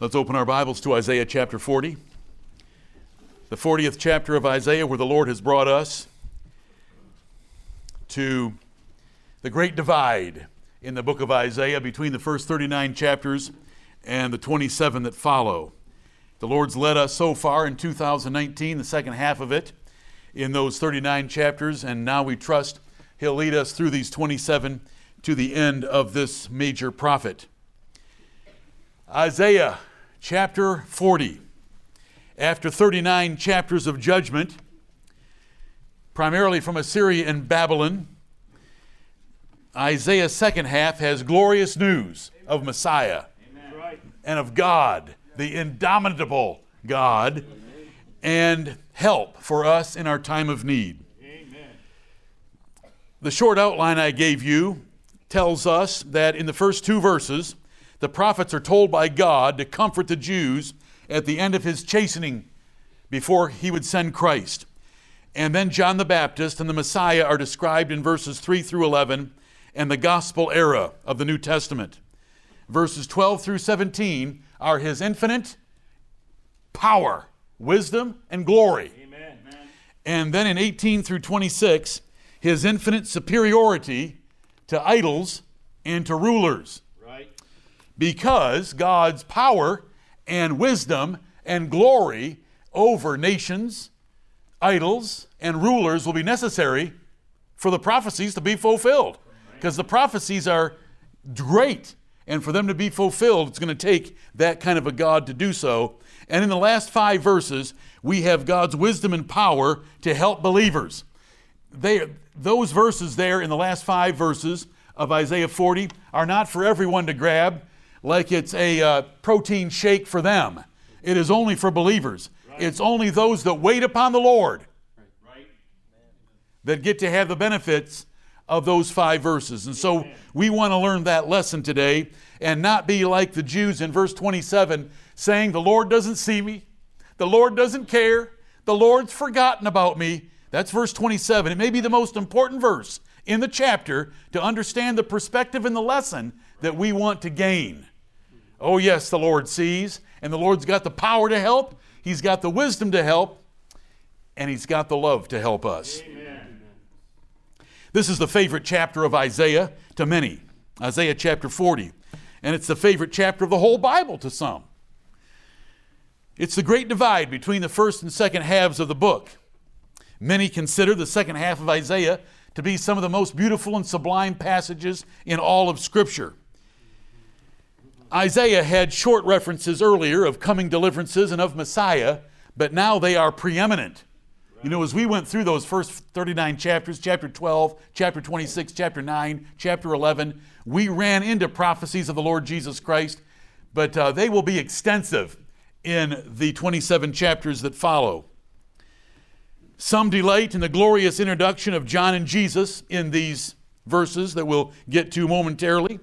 Let's open our Bibles to Isaiah chapter 40. The 40th chapter of Isaiah, where the Lord has brought us to the great divide in the book of Isaiah between the first 39 chapters and the 27 that follow. The Lord's led us so far in 2019, the second half of it, in those 39 chapters, and now we trust He'll lead us through these 27 to the end of this major prophet. Isaiah chapter 40. After 39 chapters of judgment, primarily from Assyria and Babylon, Isaiah's second half has glorious news of Messiah Amen. and of God, the indomitable God, and help for us in our time of need. Amen. The short outline I gave you tells us that in the first two verses, the prophets are told by God to comfort the Jews at the end of his chastening before he would send Christ. And then John the Baptist and the Messiah are described in verses 3 through 11 and the gospel era of the New Testament. Verses 12 through 17 are his infinite power, wisdom, and glory. Amen. And then in 18 through 26, his infinite superiority to idols and to rulers because God's power and wisdom and glory over nations, idols, and rulers will be necessary for the prophecies to be fulfilled. Because the prophecies are great, and for them to be fulfilled, it's going to take that kind of a God to do so. And in the last five verses, we have God's wisdom and power to help believers. They, those verses there in the last five verses of Isaiah 40 are not for everyone to grab like it's a uh, protein shake for them. It is only for believers. Right. It's only those that wait upon the Lord right. that get to have the benefits of those five verses. And so we want to learn that lesson today and not be like the Jews in verse 27 saying, The Lord doesn't see me, the Lord doesn't care, the Lord's forgotten about me. That's verse 27. It may be the most important verse in the chapter to understand the perspective and the lesson that we want to gain. Oh, yes, the Lord sees, and the Lord's got the power to help, He's got the wisdom to help, and He's got the love to help us. Amen. This is the favorite chapter of Isaiah to many, Isaiah chapter 40. And it's the favorite chapter of the whole Bible to some. It's the great divide between the first and second halves of the book. Many consider the second half of Isaiah to be some of the most beautiful and sublime passages in all of Scripture. Isaiah had short references earlier of coming deliverances and of Messiah, but now they are preeminent. You know, as we went through those first 39 chapters, chapter 12, chapter 26, chapter 9, chapter 11, we ran into prophecies of the Lord Jesus Christ, but uh, they will be extensive in the 27 chapters that follow. Some delight in the glorious introduction of John and Jesus in these verses that we'll get to momentarily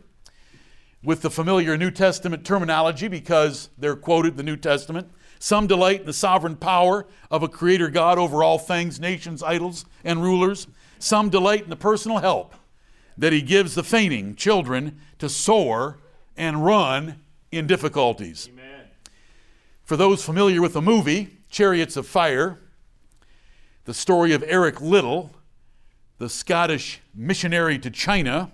with the familiar New Testament terminology because they're quoted in the New Testament. Some delight in the sovereign power of a creator God over all things, nations, idols, and rulers. Some delight in the personal help that he gives the fainting children to soar and run in difficulties. Amen. For those familiar with the movie, Chariots of Fire, the story of Eric Liddell, the Scottish missionary to China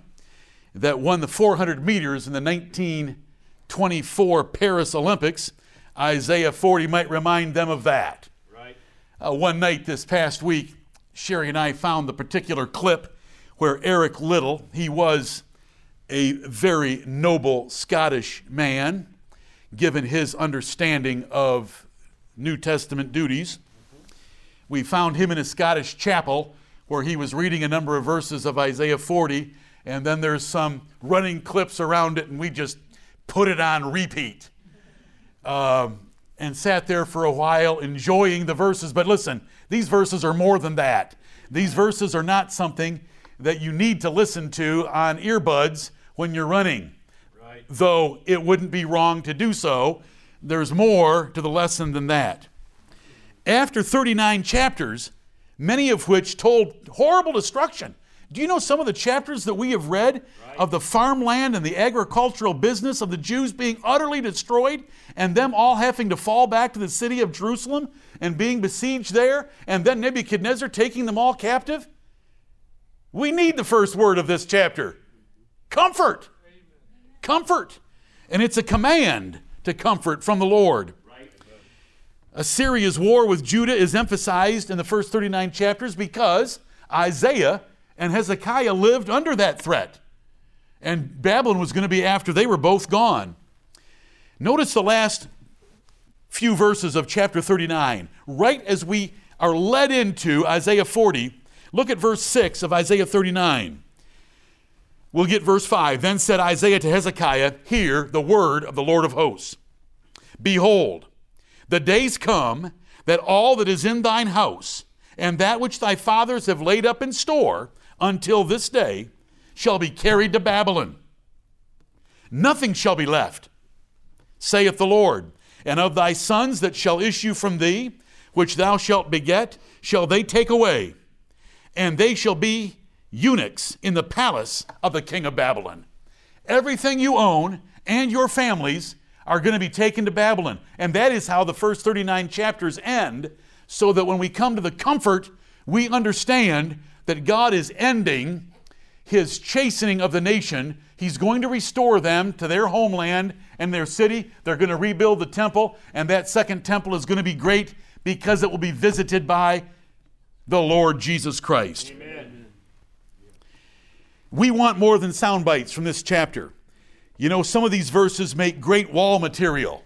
that won the 400 meters in the 1924 Paris Olympics. Isaiah 40 might remind them of that. Right. Uh, one night this past week, Sherry and I found the particular clip where Eric Liddell, he was a very noble Scottish man, given his understanding of New Testament duties. We found him in a Scottish chapel where he was reading a number of verses of Isaiah 40 and then there's some running clips around it, and we just put it on repeat. Um, and sat there for a while enjoying the verses. But listen, these verses are more than that. These verses are not something that you need to listen to on earbuds when you're running. Right. Though it wouldn't be wrong to do so, there's more to the lesson than that. After 39 chapters, many of which told horrible destruction Do you know some of the chapters that we have read right. of the farmland and the agricultural business of the Jews being utterly destroyed and them all having to fall back to the city of Jerusalem and being besieged there and then Nebuchadnezzar taking them all captive? We need the first word of this chapter comfort. Comfort. And it's a command to comfort from the Lord. Assyria's war with Judah is emphasized in the first 39 chapters because Isaiah and Hezekiah lived under that threat. And Babylon was going to be after they were both gone. Notice the last few verses of chapter 39. Right as we are led into Isaiah 40, look at verse 6 of Isaiah 39. We'll get verse 5. Then said Isaiah to Hezekiah, Hear the word of the Lord of hosts. Behold, the days come that all that is in thine house, and that which thy fathers have laid up in store until this day, shall be carried to Babylon. Nothing shall be left, saith the Lord. And of thy sons that shall issue from thee, which thou shalt beget, shall they take away, and they shall be eunuchs in the palace of the king of Babylon. Everything you own and your families are going to be taken to Babylon. And that is how the first 39 chapters end, so that when we come to the comfort, we understand that God is ending his chastening of the nation. He's going to restore them to their homeland and their city. They're going to rebuild the temple, and that second temple is going to be great because it will be visited by the Lord Jesus Christ. Amen. We want more than sound bites from this chapter. You know, some of these verses make great wall material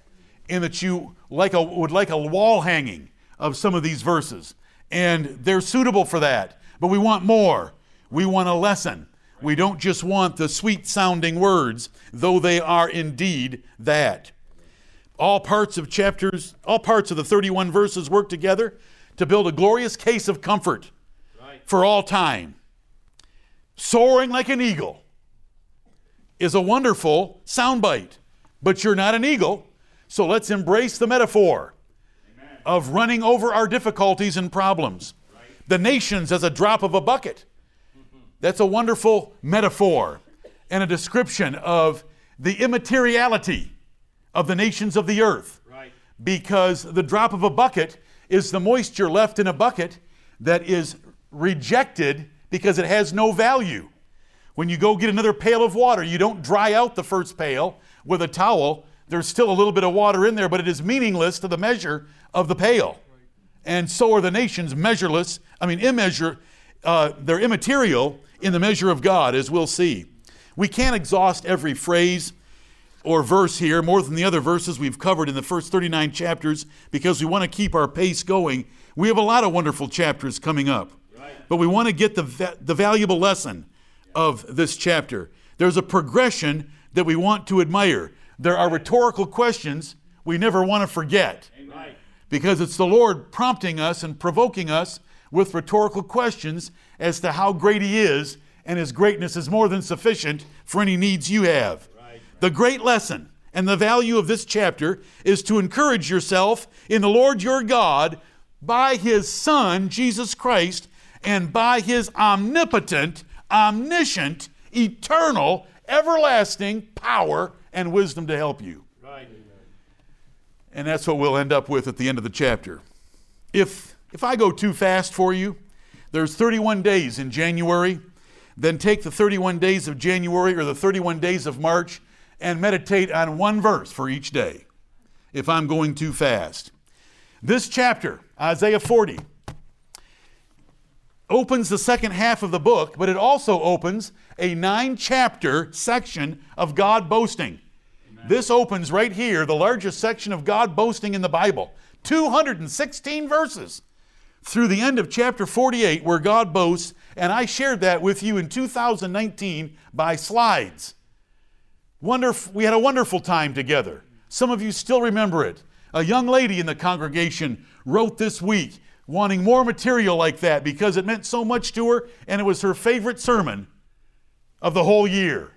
in that you like a, would like a wall hanging of some of these verses. And they're suitable for that. But we want more. We want a lesson. We don't just want the sweet sounding words, though they are indeed that. All parts of chapters, all parts of the 31 verses work together to build a glorious case of comfort right. for all time. Soaring like an eagle is a wonderful soundbite, but you're not an eagle, so let's embrace the metaphor Amen. of running over our difficulties and problems. The nations as a drop of a bucket. That's a wonderful metaphor and a description of the immateriality of the nations of the earth. Right. Because the drop of a bucket is the moisture left in a bucket that is rejected because it has no value. When you go get another pail of water, you don't dry out the first pail with a towel. There's still a little bit of water in there, but it is meaningless to the measure of the pail. And so are the nations measureless, I mean, immeasure, uh, they're immaterial in the measure of God, as we'll see. We can't exhaust every phrase or verse here more than the other verses we've covered in the first 39 chapters because we want to keep our pace going. We have a lot of wonderful chapters coming up, right. but we want to get the, the valuable lesson of this chapter. There's a progression that we want to admire. There are rhetorical questions we never want to forget because it's the Lord prompting us and provoking us with rhetorical questions as to how great He is, and His greatness is more than sufficient for any needs you have. The great lesson and the value of this chapter is to encourage yourself in the Lord your God by His Son, Jesus Christ, and by His omnipotent omniscient, eternal, everlasting power and wisdom to help you. And that's what we'll end up with at the end of the chapter. If, if I go too fast for you, there's 31 days in January. Then take the 31 days of January or the 31 days of March and meditate on one verse for each day if I'm going too fast. This chapter, Isaiah 40, opens the second half of the book, but it also opens a nine chapter section of God boasting. This opens right here, the largest section of God boasting in the Bible 216 verses through the end of chapter 48, where God boasts. And I shared that with you in 2019 by slides. Wonderful, we had a wonderful time together. Some of you still remember it. A young lady in the congregation wrote this week wanting more material like that because it meant so much to her and it was her favorite sermon of the whole year.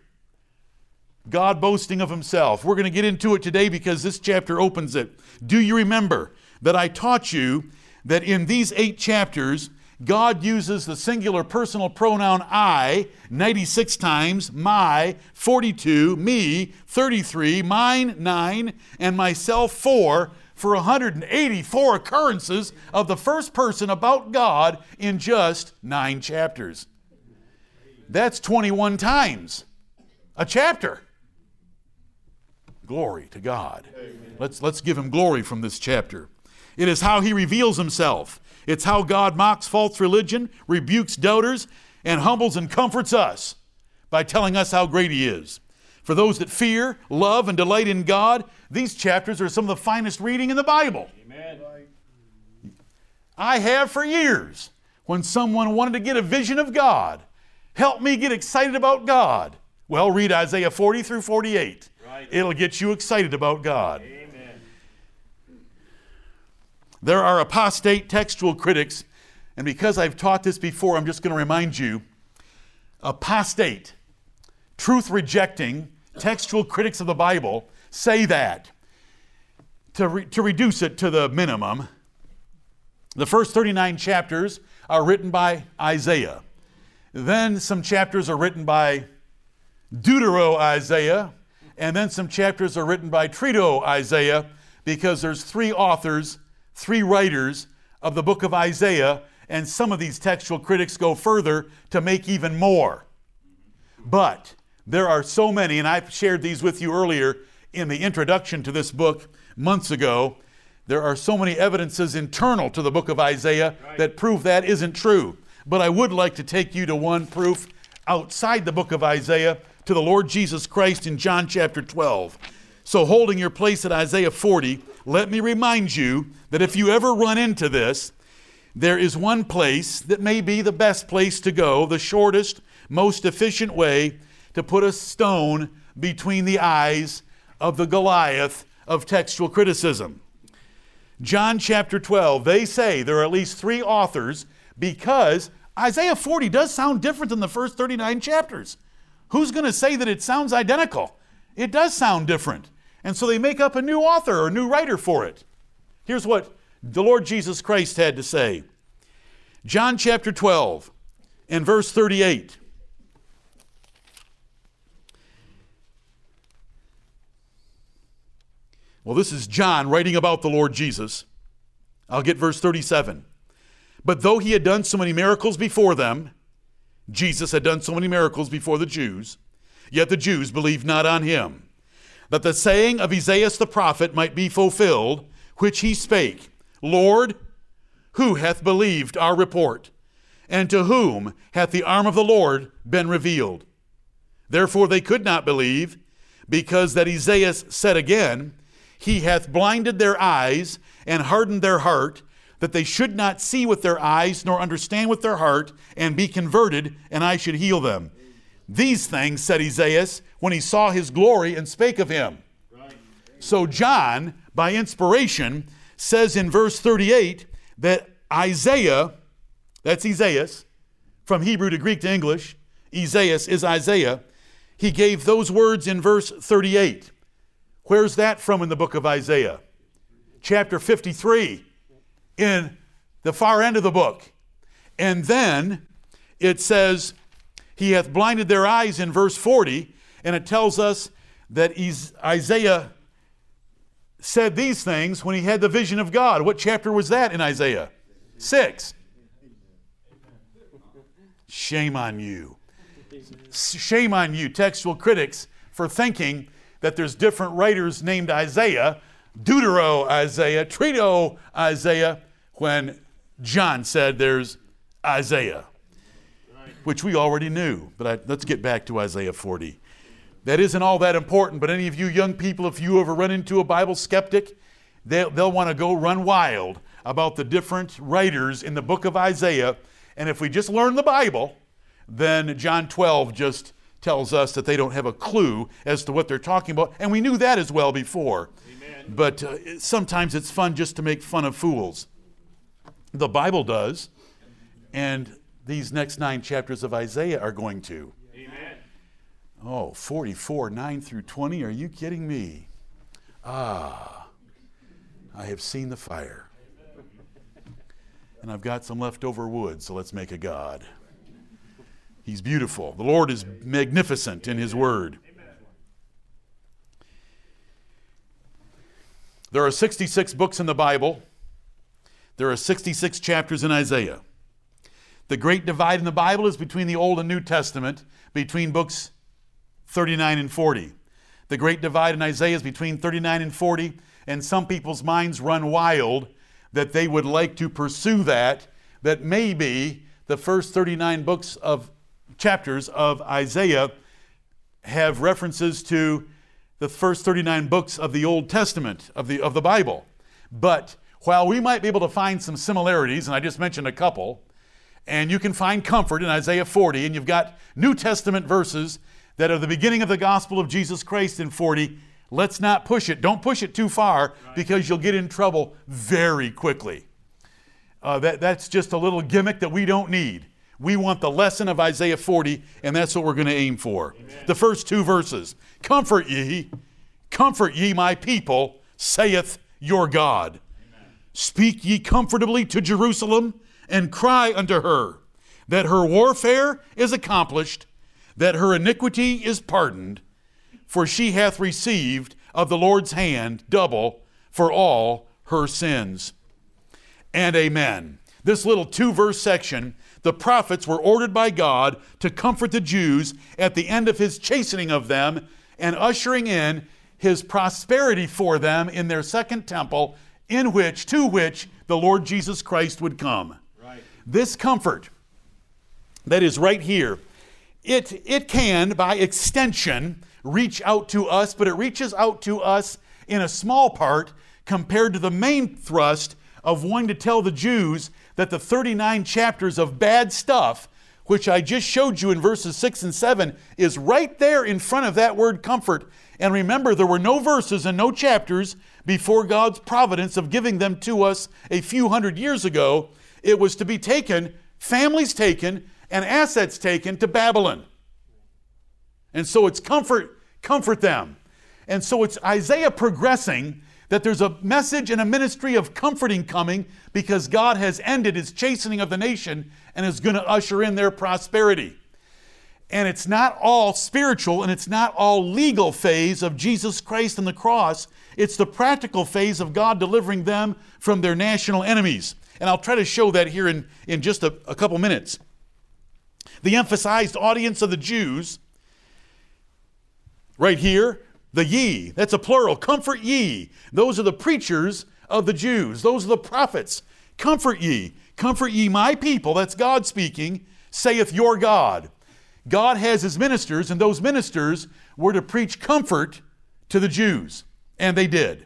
God boasting of himself. We're going to get into it today because this chapter opens it. Do you remember that I taught you that in these eight chapters God uses the singular personal pronoun I 96 times, my 42, me 33, mine 9, and myself 4 for 184 occurrences of the first person about God in just nine chapters. That's 21 times a chapter. Glory to God. Let's, let's give him glory from this chapter. It is how he reveals himself. It's how God mocks false religion, rebukes doubters, and humbles and comforts us by telling us how great he is. For those that fear, love, and delight in God, these chapters are some of the finest reading in the Bible. Amen. I have for years, when someone wanted to get a vision of God, help me get excited about God. Well, read Isaiah 40 through 48. It'll get you excited about God. Amen. There are apostate textual critics, and because I've taught this before, I'm just going to remind you apostate, truth rejecting, textual critics of the Bible say that. To, re- to reduce it to the minimum, the first 39 chapters are written by Isaiah. Then some chapters are written by Deutero Isaiah, and then some chapters are written by Trito Isaiah, because there's three authors, three writers of the book of Isaiah, and some of these textual critics go further to make even more. But there are so many, and I shared these with you earlier in the introduction to this book months ago. There are so many evidences internal to the book of Isaiah right. that prove that isn't true. But I would like to take you to one proof outside the book of Isaiah to the Lord Jesus Christ in John chapter 12. So, holding your place at Isaiah 40, let me remind you that if you ever run into this, there is one place that may be the best place to go, the shortest, most efficient way to put a stone between the eyes of the Goliath of textual criticism. John chapter 12, they say there are at least three authors because Isaiah 40 does sound different than the first 39 chapters. Who's going to say that it sounds identical? It does sound different. And so they make up a new author or new writer for it. Here's what the Lord Jesus Christ had to say John chapter 12 and verse 38. Well, this is John writing about the Lord Jesus. I'll get verse 37. But though he had done so many miracles before them, Jesus had done so many miracles before the Jews, yet the Jews believed not on him, that the saying of Isaiah the prophet might be fulfilled, which he spake Lord, who hath believed our report? And to whom hath the arm of the Lord been revealed? Therefore they could not believe, because that Isaiah said again, he hath blinded their eyes and hardened their heart, that they should not see with their eyes, nor understand with their heart, and be converted, and I should heal them. These things said Isaiah when he saw his glory and spake of him. So, John, by inspiration, says in verse 38 that Isaiah, that's Isaiah, from Hebrew to Greek to English, Isaiah is Isaiah, he gave those words in verse 38. Where's that from in the book of Isaiah? Chapter 53, in the far end of the book. And then it says, He hath blinded their eyes in verse 40, and it tells us that Isaiah said these things when he had the vision of God. What chapter was that in Isaiah? Six. Shame on you. Shame on you, textual critics, for thinking that there's different writers named Isaiah, Deutero Isaiah, Trito Isaiah, when John said there's Isaiah, which we already knew. But I, let's get back to Isaiah 40. That isn't all that important, but any of you young people, if you ever run into a Bible skeptic, they'll, they'll want to go run wild about the different writers in the book of Isaiah. And if we just learn the Bible, then John 12 just tells us that they don't have a clue as to what they're talking about. And we knew that as well before. Amen. But uh, sometimes it's fun just to make fun of fools. The Bible does. And these next nine chapters of Isaiah are going to. Amen. Oh, 44, 9 through 20. Are you kidding me? Ah, I have seen the fire. And I've got some leftover wood, so let's make a God. He's beautiful. The Lord is magnificent in His Word. There are 66 books in the Bible. There are 66 chapters in Isaiah. The great divide in the Bible is between the Old and New Testament, between books 39 and 40. The great divide in Isaiah is between 39 and 40, and some people's minds run wild that they would like to pursue that, that maybe the first 39 books of chapters of Isaiah have references to the first 39 books of the Old Testament of the, of the Bible. But while we might be able to find some similarities, and I just mentioned a couple, and you can find comfort in Isaiah 40, and you've got New Testament verses that are the beginning of the gospel of Jesus Christ in 40. Let's not push it. Don't push it too far because you'll get in trouble very quickly. Uh, that, that's just a little gimmick that we don't need. We want the lesson of Isaiah 40, and that's what we're going to aim for. Amen. The first two verses Comfort ye, comfort ye, my people, saith your God. Speak ye comfortably to Jerusalem, and cry unto her that her warfare is accomplished, that her iniquity is pardoned, for she hath received of the Lord's hand double for all her sins. And amen. This little two verse section the prophets were ordered by God to comfort the Jews at the end of his chastening of them and ushering in his prosperity for them in their second temple, in which, to which the Lord Jesus Christ would come. Right. This comfort that is right here, it, it can, by extension, reach out to us, but it reaches out to us in a small part compared to the main thrust of wanting to tell the Jews that the 39 chapters of bad stuff, which I just showed you in verses 6 and 7, is right there in front of that word comfort. And remember, there were no verses and no chapters before God's providence of giving them to us a few hundred years ago. It was to be taken, families taken, and assets taken to Babylon. And so it's comfort, comfort them. And so it's Isaiah progressing that there's a message and a ministry of comforting coming because God has ended his chastening of the nation and is going to usher in their prosperity. And it's not all spiritual and it's not all legal phase of Jesus Christ and the cross. It's the practical phase of God delivering them from their national enemies. And I'll try to show that here in, in just a, a couple minutes. The emphasized audience of the Jews, right here, the ye, that's a plural. Comfort ye. Those are the preachers of the Jews. Those are the prophets. Comfort ye. Comfort ye my people. That's God speaking. Saith your God. God has his ministers, and those ministers were to preach comfort to the Jews. And they did.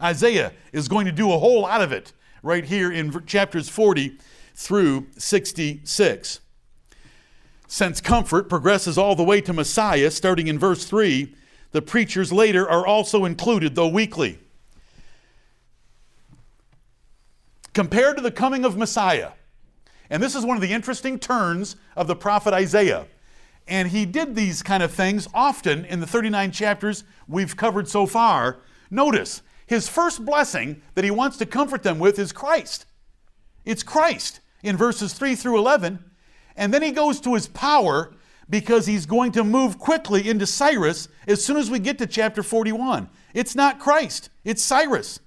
Isaiah is going to do a whole lot of it right here in chapters 40 through 66. Since comfort progresses all the way to Messiah, starting in verse 3, the preachers later are also included, though weakly. Compared to the coming of Messiah, and this is one of the interesting turns of the prophet Isaiah. And he did these kind of things often in the 39 chapters we've covered so far. Notice, his first blessing that he wants to comfort them with is Christ. It's Christ in verses 3 through 11. And then he goes to his power because he's going to move quickly into Cyrus as soon as we get to chapter 41. It's not Christ, it's Cyrus.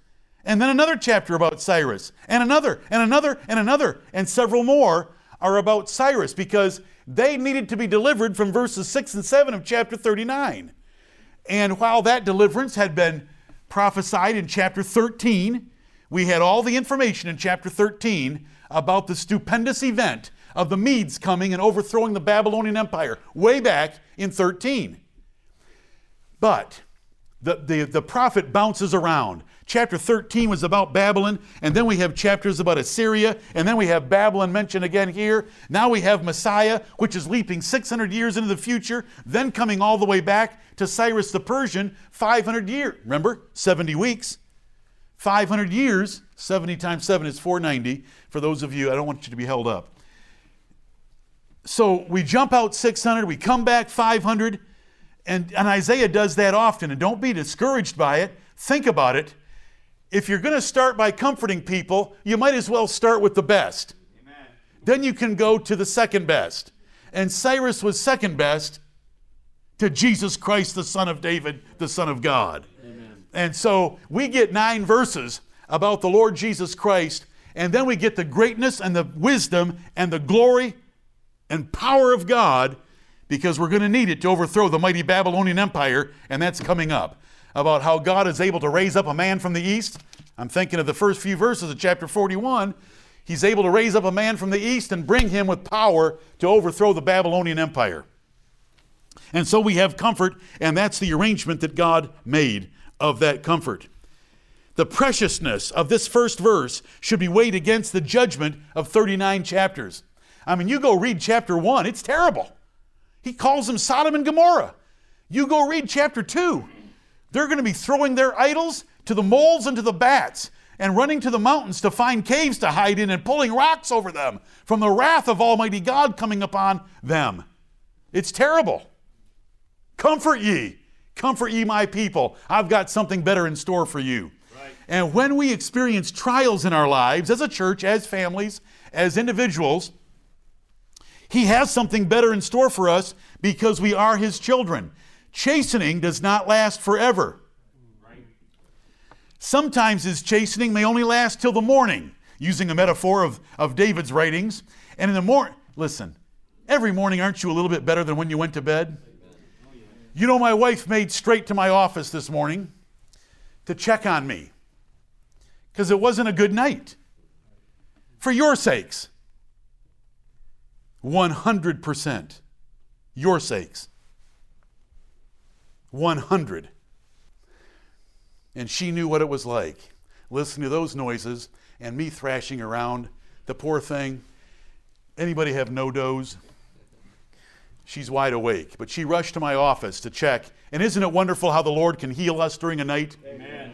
And then another chapter about Cyrus, and another, and another, and another, and several more are about Cyrus because they needed to be delivered from verses 6 and 7 of chapter 39. And while that deliverance had been prophesied in chapter 13, we had all the information in chapter 13 about the stupendous event of the Medes coming and overthrowing the Babylonian Empire way back in 13. But the, the, the prophet bounces around. Chapter 13 was about Babylon, and then we have chapters about Assyria, and then we have Babylon mentioned again here. Now we have Messiah, which is leaping 600 years into the future, then coming all the way back to Cyrus the Persian, 500 years. Remember, 70 weeks. 500 years, 70 times 7 is 490. For those of you, I don't want you to be held up. So we jump out 600, we come back 500, and, and Isaiah does that often. And don't be discouraged by it. Think about it. If you're going to start by comforting people, you might as well start with the best. Amen. Then you can go to the second best. And Cyrus was second best to Jesus Christ, the Son of David, the Son of God. Amen. And so we get nine verses about the Lord Jesus Christ, and then we get the greatness and the wisdom and the glory and power of God because we're going to need it to overthrow the mighty Babylonian Empire, and that's coming up about how God is able to raise up a man from the east. I'm thinking of the first few verses of chapter 41. He's able to raise up a man from the east and bring him with power to overthrow the Babylonian Empire. And so we have comfort, and that's the arrangement that God made of that comfort. The preciousness of this first verse should be weighed against the judgment of 39 chapters. I mean, you go read chapter 1, it's terrible. He calls them Sodom and Gomorrah. You go read chapter 2, they're going to be throwing their idols to the moles and to the bats and running to the mountains to find caves to hide in and pulling rocks over them from the wrath of Almighty God coming upon them. It's terrible. Comfort ye, comfort ye, my people. I've got something better in store for you. Right. And when we experience trials in our lives, as a church, as families, as individuals, He has something better in store for us because we are His children. Chastening does not last forever. Sometimes his chastening may only last till the morning, using a metaphor of, of David's writings. And in the morning, listen, every morning aren't you a little bit better than when you went to bed? You know, my wife made straight to my office this morning to check on me because it wasn't a good night. For your sakes. 100%. Your sakes. 100. And she knew what it was like listening to those noises and me thrashing around. The poor thing. Anybody have NoDoz? She's wide awake, but she rushed to my office to check. And isn't it wonderful how the Lord can heal us during a night? Amen.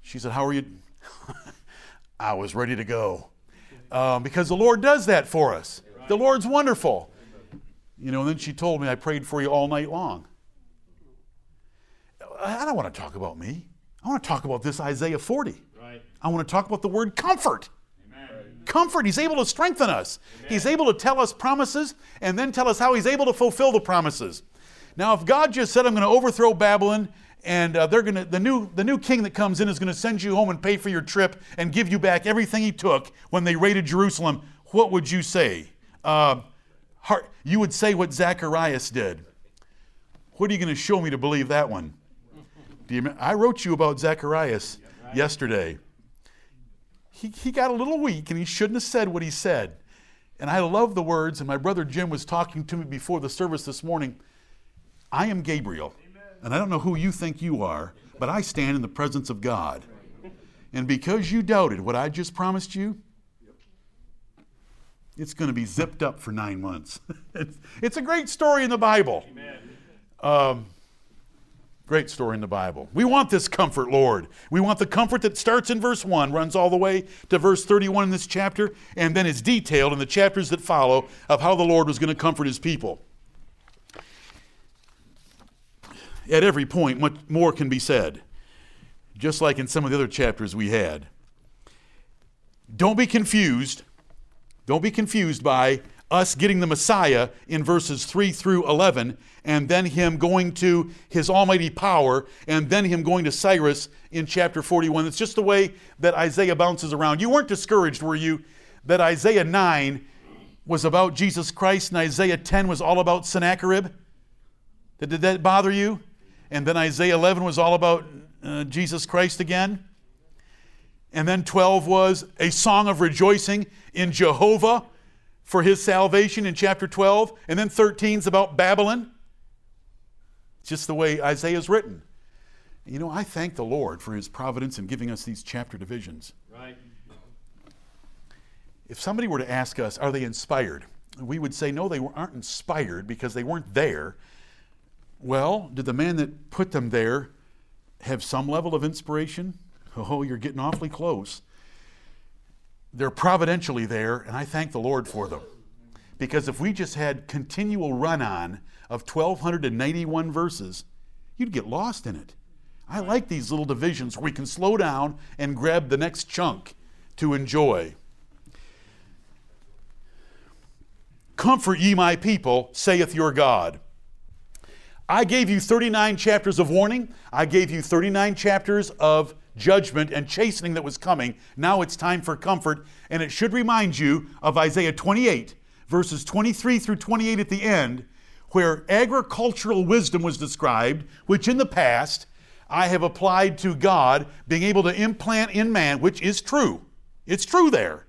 She said, How are you? I was ready to go. Um, because the Lord does that for us. The Lord's wonderful. You know, and then she told me, I prayed for you all night long. I don't want to talk about me. I want to talk about this Isaiah 40. Right. I want to talk about the word comfort. Amen. Comfort. He's able to strengthen us. Amen. He's able to tell us promises and then tell us how he's able to fulfill the promises. Now, if God just said, I'm going to overthrow Babylon and uh, they're going to, the new, the new king that comes in is going to send you home and pay for your trip and give you back everything he took when they raided Jerusalem, what would you say? Uh, heart, you would say what Zacharias did. What are you going to show me to believe that one? Do you, I wrote you about Zacharias right. yesterday. He, he got a little weak and he shouldn't have said what he said. And I love the words, and my brother Jim was talking to me before the service this morning. I am Gabriel, Amen. and I don't know who you think you are, but I stand in the presence of God. And because you doubted what I just promised you, it's going to be zipped up for nine months. it's, it's, a great story in the Bible. Um, Great story in the Bible. We want this comfort, Lord. We want the comfort that starts in verse 1, runs all the way to verse 31 in this chapter, and then is detailed in the chapters that follow of how the Lord was going to comfort his people. At every point, much more can be said, just like in some of the other chapters we had. Don't be confused. Don't be confused by us getting the Messiah in verses 3 through 11, and then him going to his almighty power, and then him going to Cyrus in chapter 41. It's just the way that Isaiah bounces around. You weren't discouraged, were you, that Isaiah 9 was about Jesus Christ and Isaiah 10 was all about Sennacherib? Did, did that bother you? And then Isaiah 11 was all about uh, Jesus Christ again? And then 12 was a song of rejoicing in Jehovah for his salvation in chapter 12, and then 13 is about Babylon. It's just the way Isaiah is written. You know, I thank the Lord for his providence in giving us these chapter divisions. Right. If somebody were to ask us, are they inspired? We would say, no, they aren't inspired because they weren't there. Well, did the man that put them there have some level of inspiration? Oh, you're getting awfully close they're providentially there, and I thank the Lord for them. Because if we just had continual run on of 1,291 verses, you'd get lost in it. I like these little divisions where we can slow down and grab the next chunk to enjoy. Comfort ye my people, saith your God. I gave you 39 chapters of warning. I gave you 39 chapters of judgment and chastening that was coming. Now it's time for comfort. And it should remind you of Isaiah 28, verses 23 through 28 at the end, where agricultural wisdom was described, which in the past I have applied to God being able to implant in man, which is true. It's true there.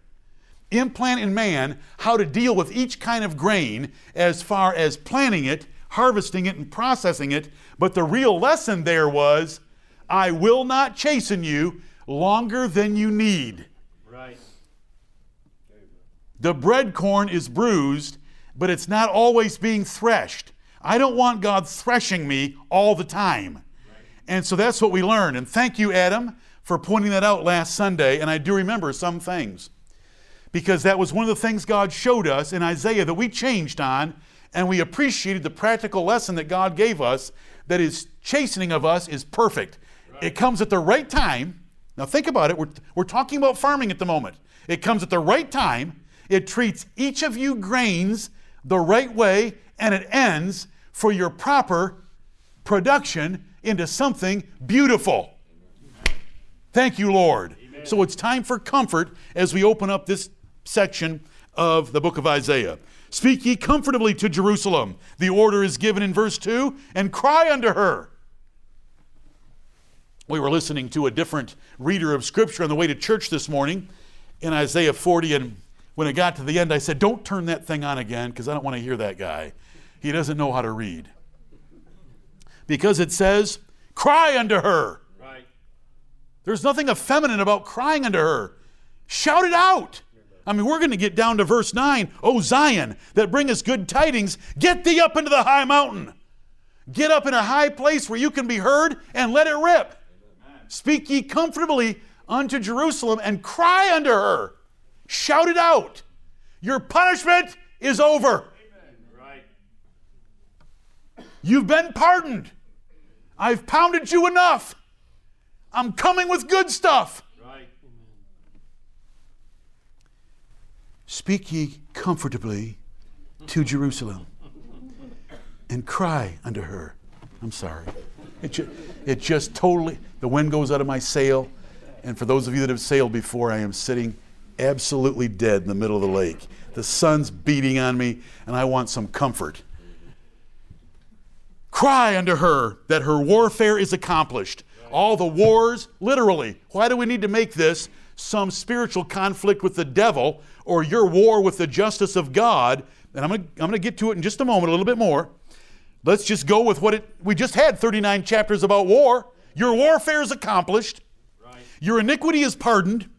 Implant in man how to deal with each kind of grain as far as planting it, harvesting it, and processing it. But the real lesson there was I will not chasten you longer than you need. Right. The bread corn is bruised, but it's not always being threshed. I don't want God threshing me all the time. And so that's what we learned. And thank you, Adam, for pointing that out last Sunday. And I do remember some things because that was one of the things God showed us in Isaiah that we changed on. And we appreciated the practical lesson that God gave us that His chastening of us is perfect. It comes at the right time. Now, think about it. We're, we're talking about farming at the moment. It comes at the right time. It treats each of you grains the right way, and it ends for your proper production into something beautiful. Thank you, Lord. Amen. So it's time for comfort as we open up this section of the book of Isaiah. Speak ye comfortably to Jerusalem. The order is given in verse 2 and cry unto her. We were listening to a different reader of Scripture on the way to church this morning in Isaiah 40, and when it got to the end, I said, Don't turn that thing on again because I don't want to hear that guy. He doesn't know how to read because it says, Cry unto her. Right. There's nothing effeminate about crying unto her. Shout it out. I mean, we're going to get down to verse 9. O Zion, that bringest good tidings, get thee up into the high mountain. Get up in a high place where you can be heard and let it rip. Speak ye comfortably unto Jerusalem and cry unto her. Shout it out. Your punishment is over. You've been pardoned. I've pounded you enough. I'm coming with good stuff. Right. Speak ye comfortably to Jerusalem and cry unto her. I'm sorry. It, ju- it just totally, the wind goes out of my sail. And for those of you that have sailed before, I am sitting absolutely dead in the middle of the lake. The sun's beating on me, and I want some comfort. Cry unto her that her warfare is accomplished. All the wars, literally. Why do we need to make this some spiritual conflict with the devil or your war with the justice of God? And I'm going to get to it in just a moment, a little bit more. Let's just go with what it. We just had 39 chapters about war. Your warfare is accomplished. Right. Your iniquity is pardoned.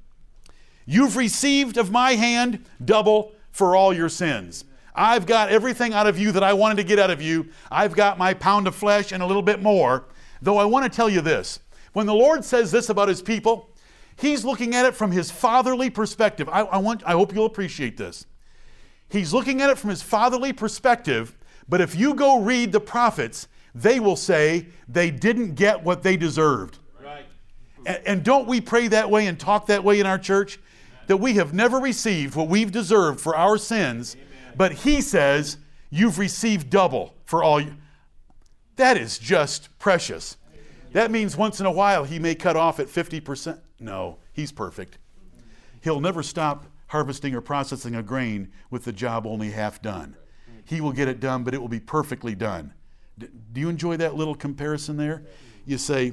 You've received of my hand double for all your sins. I've got everything out of you that I wanted to get out of you. I've got my pound of flesh and a little bit more. Though I want to tell you this when the Lord says this about his people, he's looking at it from his fatherly perspective. I, I, want, I hope you'll appreciate this. He's looking at it from his fatherly perspective, but if you go read the prophets, they will say they didn't get what they deserved. Right. And, and don't we pray that way and talk that way in our church? That we have never received what we've deserved for our sins. Amen but he says, You've received double for all you. That is just precious. That means once in a while he may cut off at 50%. No, he's perfect. He'll never stop harvesting or processing a grain with the job only half done. He will get it done, but it will be perfectly done. do you enjoy that little comparison there? You say,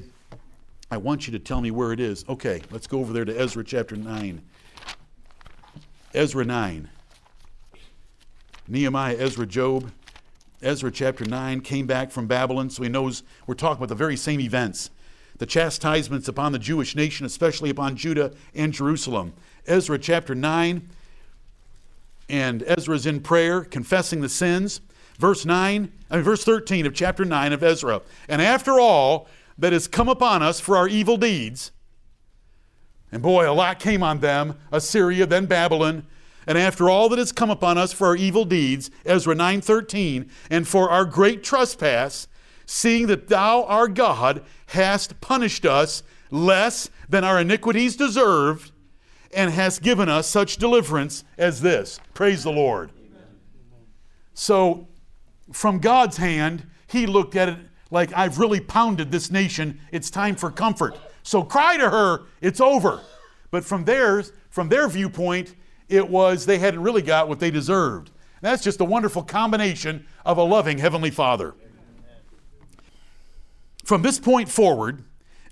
I want you to tell me where it is. Okay, let's go over there to Ezra chapter 9. Ezra 9. Nehemiah, Ezra, Job. Ezra chapter 9 came back from Babylon, so he knows we're talking about the very same events. The chastisements upon the Jewish nation, especially upon Judah and Jerusalem. Ezra chapter 9, and Ezra's in prayer, confessing the sins. Verse 9, I mean, verse 13 of chapter 9 of Ezra. And after all that has come upon us for our evil deeds, and boy, a lot came on them Assyria, then Babylon, and after all that has come upon us for our evil deeds, Ezra 9:13, and for our great trespass, seeing that thou, our God, hast punished us less than our iniquities deserved, and has given us such deliverance as this. Praise the Lord. Amen. So, from God's hand, He looked at it like, I've really pounded this nation. It's time for comfort. So cry to her, it's over. But from theirs, from their viewpoint, it was they hadn't really got what they deserved. And that's just a wonderful combination of a loving Heavenly Father. From this point forward,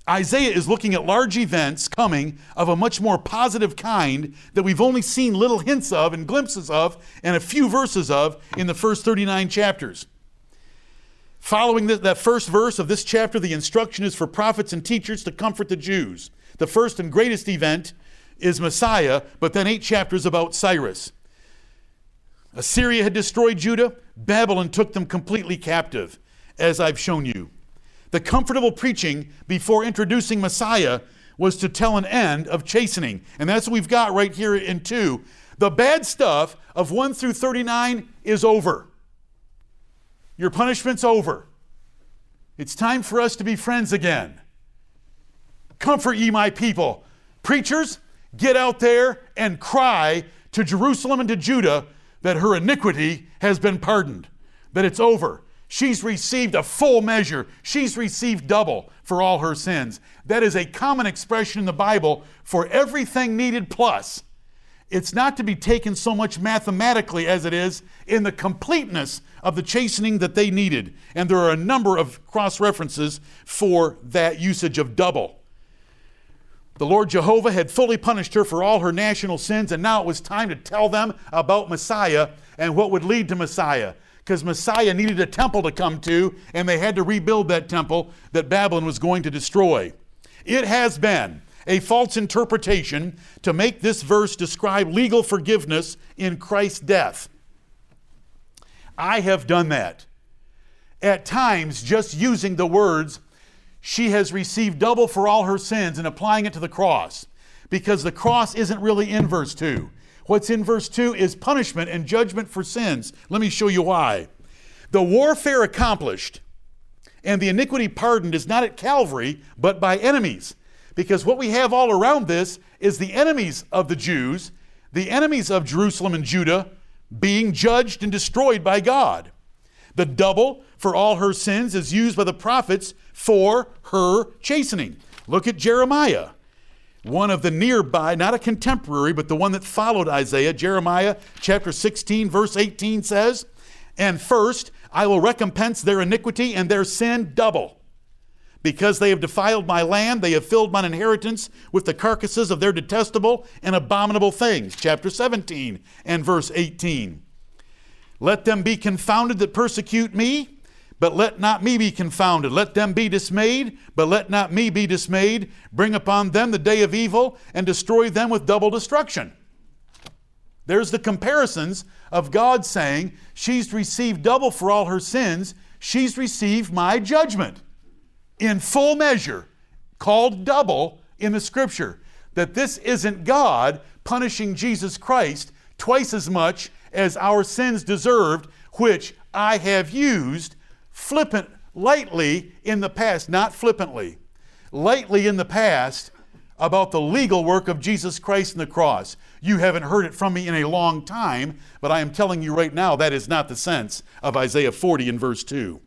Isaiah is looking at large events coming of a much more positive kind that we've only seen little hints of and glimpses of and a few verses of in the first 39 chapters. Following the, that first verse of this chapter, the instruction is for prophets and teachers to comfort the Jews. The first and greatest event is Messiah, but then eight chapters about Cyrus. Assyria had destroyed Judah, Babylon took them completely captive, as I've shown you. The comfortable preaching before introducing Messiah was to tell an end of chastening. And that's what we've got right here in 2. The bad stuff of 1 through 39 is over. Your punishment's over. It's time for us to be friends again. Comfort ye my people. Preachers, get out there and cry to Jerusalem and to Judah that her iniquity has been pardoned, that it's over. She's received a full measure. She's received double for all her sins. That is a common expression in the Bible for everything needed plus. It's not to be taken so much mathematically as it is in the completeness of the chastening that they needed. And there are a number of cross references for that usage of double. The Lord Jehovah had fully punished her for all her national sins, and now it was time to tell them about Messiah and what would lead to Messiah because Messiah needed a temple to come to, and they had to rebuild that temple that Babylon was going to destroy. It has been a false interpretation to make this verse describe legal forgiveness in Christ's death. I have done that. At times, just using the words, she has received double for all her sins, and applying it to the cross, because the cross isn't really in verse 2. What's in verse 2 is punishment and judgment for sins. Let me show you why. The warfare accomplished and the iniquity pardoned is not at Calvary, but by enemies. Because what we have all around this is the enemies of the Jews, the enemies of Jerusalem and Judah, being judged and destroyed by God. The double for all her sins is used by the prophets for her chastening. Look at Jeremiah one of the nearby, not a contemporary, but the one that followed Isaiah, Jeremiah chapter 16, verse 18 says, And first I will recompense their iniquity and their sin double. Because they have defiled my land, they have filled mine inheritance with the carcasses of their detestable and abominable things. Chapter 17 and verse 18. Let them be confounded that persecute me but let not me be confounded. Let them be dismayed, but let not me be dismayed. Bring upon them the day of evil and destroy them with double destruction. There's the comparisons of God saying, She's received double for all her sins. She's received my judgment in full measure, called double in the scripture. That this isn't God punishing Jesus Christ twice as much as our sins deserved, which I have used flippant, lightly in the past, not flippantly, lightly in the past about the legal work of Jesus Christ and the cross. You haven't heard it from me in a long time, but I am telling you right now that is not the sense of Isaiah 40 in verse 2.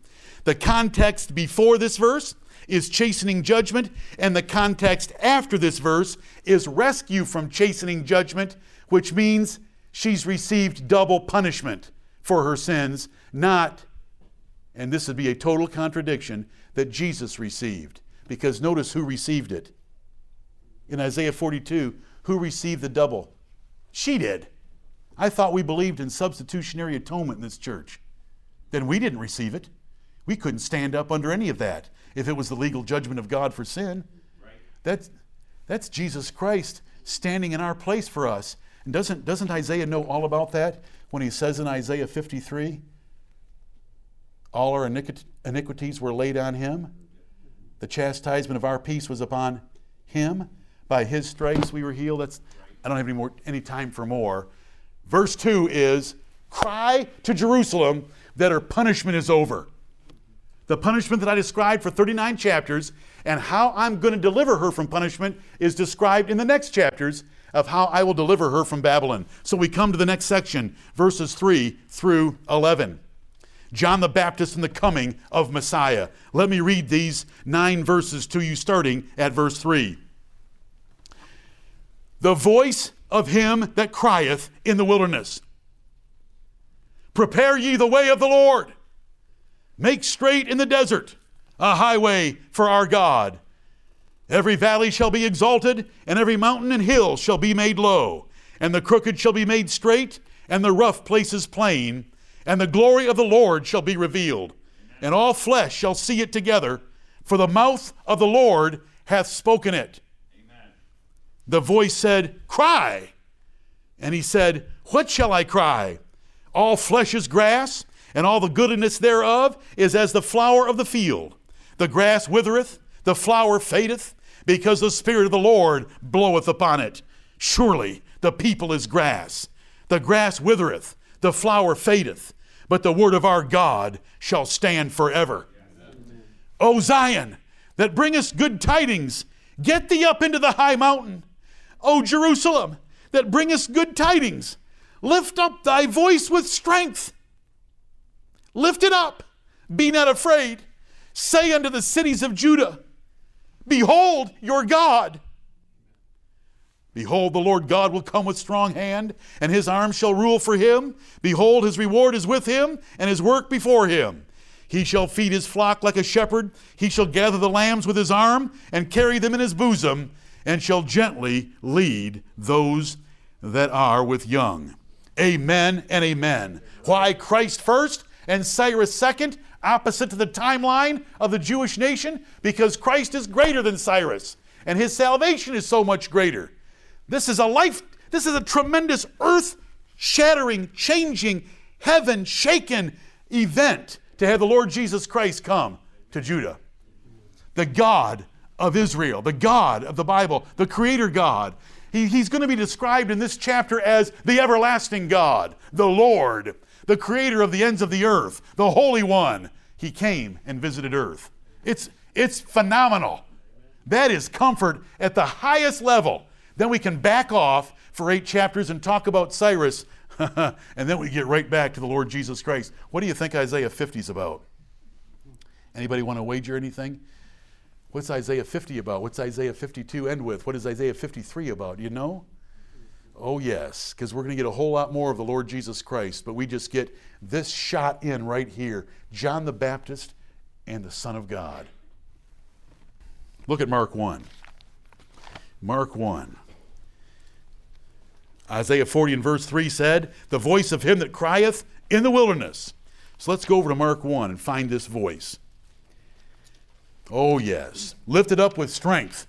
The context before this verse is chastening judgment, and the context after this verse is rescue from chastening judgment, which means she's received double punishment for her sins, not and this would be a total contradiction, that Jesus received. Because notice who received it. In Isaiah 42, who received the double? She did. I thought we believed in substitutionary atonement in this church. Then we didn't receive it. We couldn't stand up under any of that if it was the legal judgment of God for sin. Right. That's, that's Jesus Christ standing in our place for us. And doesn't, doesn't Isaiah know all about that when he says in Isaiah 53? All our iniquities were laid on him. The chastisement of our peace was upon him. By his stripes we were healed. That's I don't have any more any time for more. Verse 2 is cry to Jerusalem that her punishment is over. The punishment that I described for 39 chapters and how I'm going to deliver her from punishment is described in the next chapters of how I will deliver her from Babylon. So we come to the next section, verses 3 through 11. John the Baptist and the coming of Messiah. Let me read these nine verses to you, starting at verse 3. The voice of him that crieth in the wilderness Prepare ye the way of the Lord, make straight in the desert a highway for our God. Every valley shall be exalted, and every mountain and hill shall be made low, and the crooked shall be made straight, and the rough places plain and the glory of the Lord shall be revealed, and all flesh shall see it together, for the mouth of the Lord hath spoken it. Amen. The voice said, Cry. And he said, What shall I cry? All flesh is grass, and all the goodliness thereof is as the flower of the field. The grass withereth, the flower fadeth, because the Spirit of the Lord bloweth upon it. Surely the people is grass. The grass withereth, the flower fadeth, but the word of our God shall stand forever. O Zion, that bringest good tidings, get thee up into the high mountain. O Jerusalem, that bringest good tidings, lift up thy voice with strength. Lift it up, be not afraid. Say unto the cities of Judah, Behold your God. Behold, the Lord God will come with strong hand, and his arm shall rule for him. Behold, his reward is with him, and his work before him. He shall feed his flock like a shepherd. He shall gather the lambs with his arm, and carry them in his bosom, and shall gently lead those that are with young. Amen and amen. Why Christ first and Cyrus second, opposite to the timeline of the Jewish nation? Because Christ is greater than Cyrus, and his salvation is so much greater. This is a life, this is a tremendous earth shattering, changing, heaven shaken event to have the Lord Jesus Christ come to Judah. The God of Israel, the God of the Bible, the Creator God. He, he's going to be described in this chapter as the everlasting God, the Lord, the Creator of the ends of the earth, the Holy One. He came and visited earth. It's, it's phenomenal. That is comfort at the highest level. Then we can back off for eight chapters and talk about Cyrus, and then we get right back to the Lord Jesus Christ. What do you think Isaiah 50 is about? Anybody want to wager anything? What's Isaiah 50 about? What's Isaiah 52 end with? What is Isaiah 53 about? You know? Oh, yes, because we're going to get a whole lot more of the Lord Jesus Christ, but we just get this shot in right here John the Baptist and the Son of God. Look at Mark 1. Mark 1. Isaiah 40 and verse 3 said, The voice of him that crieth in the wilderness. So let's go over to Mark 1 and find this voice. Oh, yes. Lifted up with strength.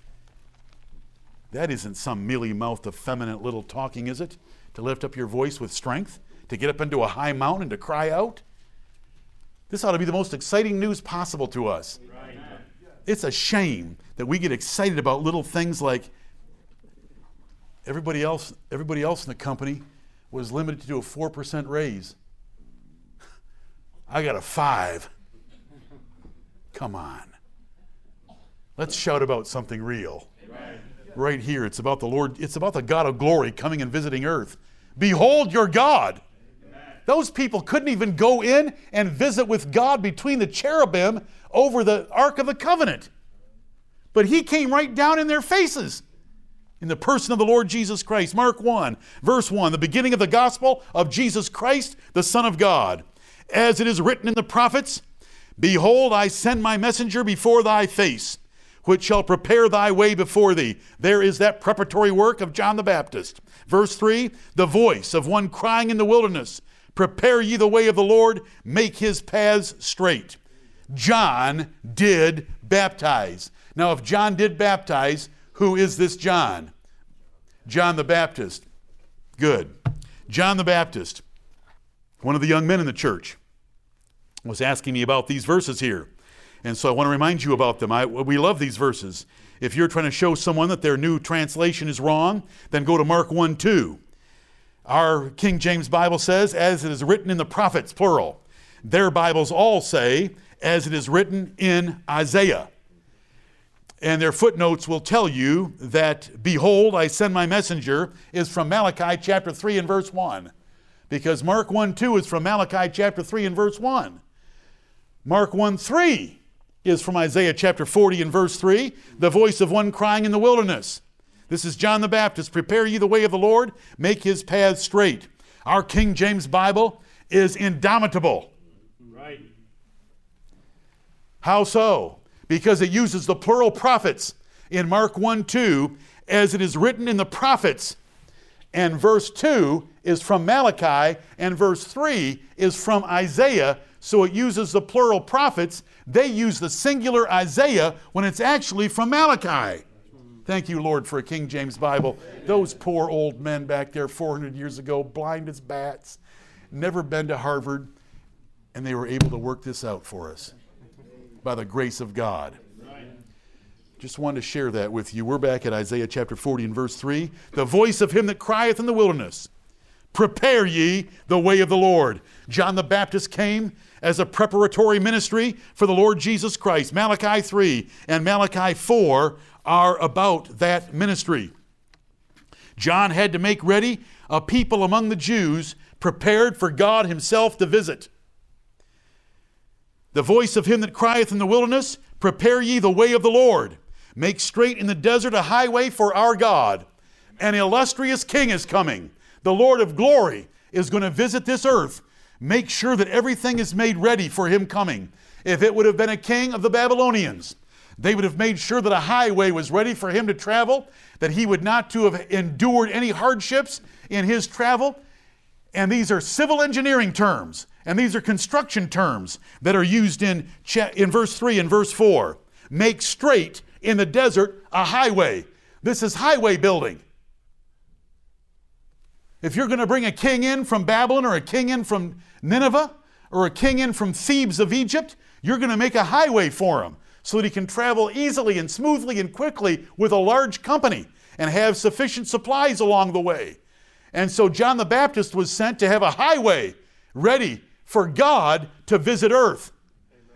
That isn't some mealy mouthed, effeminate little talking, is it? To lift up your voice with strength? To get up into a high mountain and to cry out? This ought to be the most exciting news possible to us. Right. It's a shame that we get excited about little things like Everybody else, everybody else in the company was limited to a 4% raise. I got a 5. Come on. Let's shout about something real. Right here, it's about the Lord, it's about the God of glory coming and visiting earth. Behold your God. Those people couldn't even go in and visit with God between the cherubim over the Ark of the Covenant. But he came right down in their faces in the person of the Lord Jesus Christ. Mark 1, verse 1, the beginning of the gospel of Jesus Christ, the Son of God. As it is written in the prophets, Behold, I send my messenger before thy face, which shall prepare thy way before thee. There is that preparatory work of John the Baptist. Verse 3 The voice of one crying in the wilderness, Prepare ye the way of the Lord, make his paths straight. John did baptize. Now, if John did baptize, who is this John? John the Baptist. Good. John the Baptist, one of the young men in the church, was asking me about these verses here. And so I want to remind you about them. I, we love these verses. If you're trying to show someone that their new translation is wrong, then go to Mark 1 2. Our King James Bible says, as it is written in the prophets, plural. Their Bibles all say, as it is written in Isaiah. And their footnotes will tell you that, Behold, I send my messenger, is from Malachi chapter 3 and verse 1. Because Mark 1 2 is from Malachi chapter 3 and verse 1. Mark 1 3 is from Isaiah chapter 40 and verse 3, the voice of one crying in the wilderness. This is John the Baptist. Prepare ye the way of the Lord, make his paths straight. Our King James Bible is indomitable. Right. How so? Because it uses the plural prophets in Mark 1 2, as it is written in the prophets. And verse 2 is from Malachi, and verse 3 is from Isaiah. So it uses the plural prophets. They use the singular Isaiah when it's actually from Malachi. Thank you, Lord, for a King James Bible. Those poor old men back there 400 years ago, blind as bats, never been to Harvard, and they were able to work this out for us by the grace of God. Just wanted to share that with you. We're back at Isaiah chapter 40 and verse 3. The voice of him that crieth in the wilderness, Prepare ye the way of the Lord. John the Baptist came as a preparatory ministry for the Lord Jesus Christ. Malachi 3 and Malachi 4 are about that ministry. John had to make ready a people among the Jews prepared for God Himself to visit. The voice of him that crieth in the wilderness, Prepare ye the way of the Lord. Make straight in the desert a highway for our God. An illustrious king is coming. The Lord of glory is going to visit this earth. Make sure that everything is made ready for him coming. If it would have been a king of the Babylonians, they would have made sure that a highway was ready for him to travel, that he would not to have endured any hardships in his travel. And these are civil engineering terms, and these are construction terms that are used in, in verse 3 and verse 4. Make straight in the desert a highway. This is highway building. If you're going to bring a king in from Babylon or a king in from Nineveh or a king in from Thebes of Egypt, you're going to make a highway for him so that he can travel easily and smoothly and quickly with a large company and have sufficient supplies along the way. And so John the Baptist was sent to have a highway ready for God to visit earth.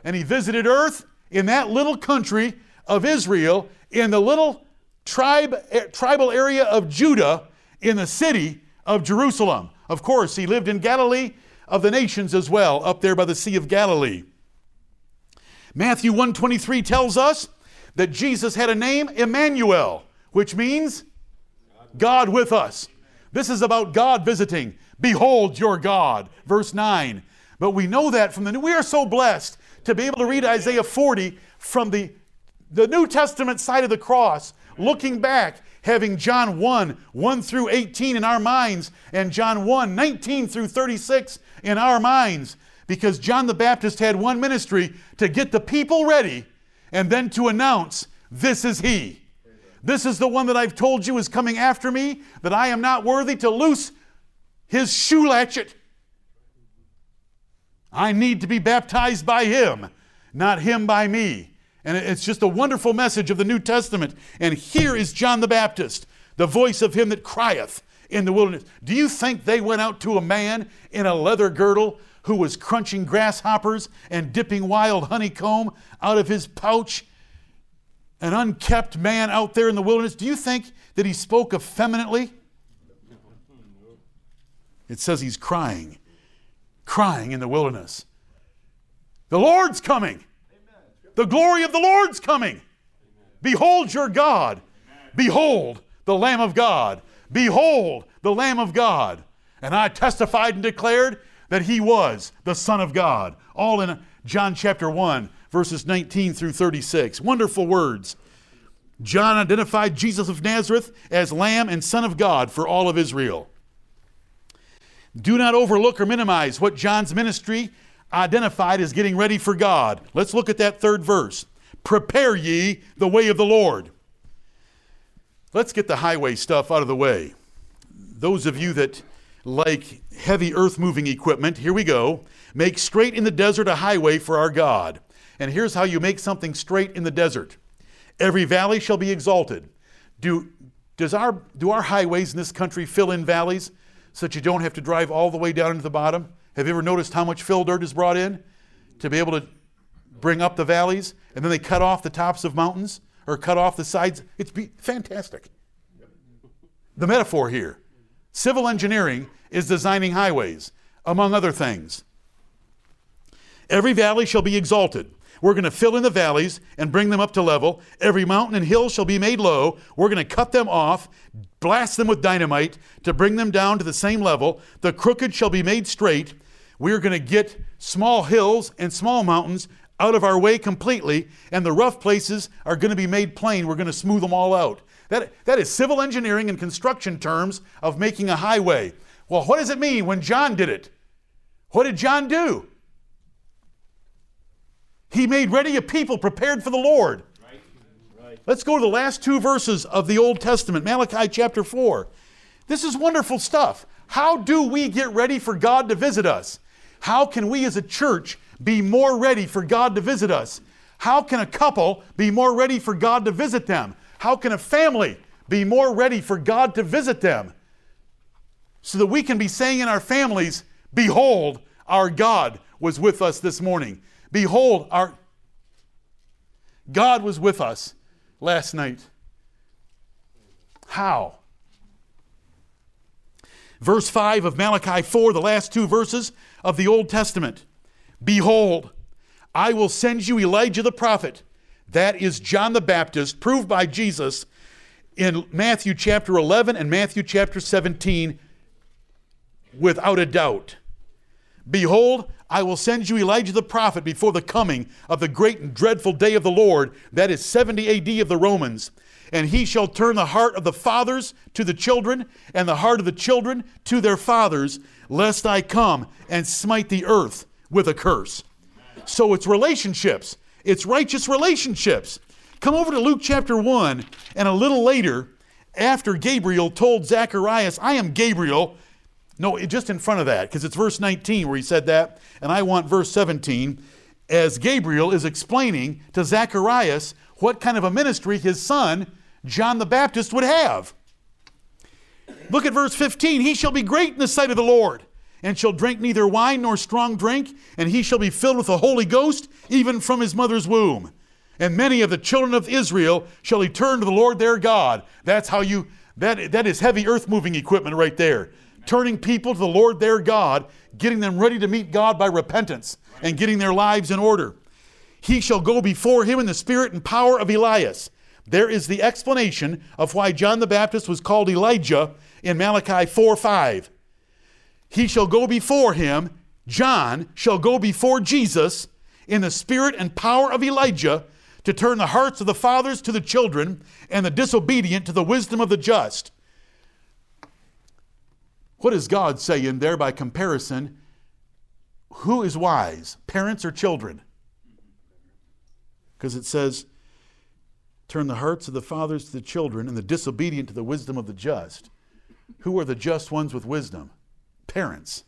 And he visited earth in that little country of Israel, in the little tribe, eh, tribal area of Judah, in the city of Jerusalem. Of course, he lived in Galilee of the nations as well, up there by the Sea of Galilee. Matthew 123 tells us that Jesus had a name, Emmanuel, which means God with us. This is about God visiting. Behold your God. Verse 9. But we know that from the New. We are so blessed to be able to read Isaiah 40 from the, the New Testament side of the cross, looking back having John 1, 1 through 18 in our minds, and John 1, 19 through 36 in our minds, because John the Baptist had one ministry to get the people ready and then to announce, This is He. This is the one that I've told you is coming after me, that I am not worthy to loose his shoe latchet. I need to be baptized by him, not him by me. And it's just a wonderful message of the New Testament. And here is John the Baptist, the voice of him that crieth in the wilderness. Do you think they went out to a man in a leather girdle who was crunching grasshoppers and dipping wild honeycomb out of his pouch? An unkept man out there in the wilderness. Do you think that he spoke effeminately? It says he's crying, crying in the wilderness. The Lord's coming. The glory of the Lord's coming. Behold your God. Behold the Lamb of God. Behold the Lamb of God. And I testified and declared that he was the Son of God. All in John chapter 1, verses 19 through 36. Wonderful words. John identified Jesus of Nazareth as Lamb and Son of God for all of Israel. Do not overlook or minimize what John's ministry identified as getting ready for God. Let's look at that third verse. Prepare ye the way of the Lord. Let's get the highway stuff out of the way. Those of you that like heavy earth moving equipment, here we go. Make straight in the desert a highway for our God. And here's how you make something straight in the desert every valley shall be exalted. Do, does our, do our highways in this country fill in valleys so that you don't have to drive all the way down into the bottom? Have you ever noticed how much fill dirt is brought in to be able to bring up the valleys, and then they cut off the tops of mountains or cut off the sides. It's be- fantastic. The metaphor here civil engineering is designing highways, among other things. Every valley shall be exalted. We're going to fill in the valleys and bring them up to level. Every mountain and hill shall be made low. We're going to cut them off, blast them with dynamite to bring them down to the same level. The crooked shall be made straight. We're going to get small hills and small mountains out of our way completely, and the rough places are going to be made plain. We're going to smooth them all out. That, that is civil engineering and construction terms of making a highway. Well, what does it mean when John did it? What did John do? He made ready a people prepared for the Lord. Let's go to the last two verses of the Old Testament, Malachi chapter 4. This is wonderful stuff. How do we get ready for God to visit us? How can we as a church be more ready for God to visit us? How can a couple be more ready for God to visit them? How can a family be more ready for God to visit them? So that we can be saying in our families, Behold, our God was with us this morning. Behold, our God was with us last night. How? Verse 5 of Malachi 4, the last two verses of the Old Testament. Behold, I will send you Elijah the prophet. That is John the Baptist, proved by Jesus in Matthew chapter 11 and Matthew chapter 17 without a doubt. Behold, I will send you Elijah the prophet before the coming of the great and dreadful day of the Lord, that is 70 AD of the Romans. And he shall turn the heart of the fathers to the children, and the heart of the children to their fathers, lest I come and smite the earth with a curse. So it's relationships, it's righteous relationships. Come over to Luke chapter 1, and a little later, after Gabriel told Zacharias, I am Gabriel, no, just in front of that, because it's verse 19 where he said that, and I want verse 17, as Gabriel is explaining to Zacharias what kind of a ministry his son, John the Baptist, would have. Look at verse 15. He shall be great in the sight of the Lord, and shall drink neither wine nor strong drink, and he shall be filled with the Holy Ghost, even from his mother's womb. And many of the children of Israel shall he turn to the Lord their God. That's how you, that, that is heavy earth moving equipment right there turning people to the Lord their God, getting them ready to meet God by repentance and getting their lives in order. He shall go before him in the spirit and power of Elias. There is the explanation of why John the Baptist was called Elijah in Malachi 4 5. He shall go before him, John shall go before Jesus in the spirit and power of Elijah to turn the hearts of the fathers to the children and the disobedient to the wisdom of the just what does God say in there by comparison? Who is wise, parents or children? Because it says, Turn the hearts of the fathers to the children and the disobedient to the wisdom of the just. Who are the just ones with wisdom? Parents.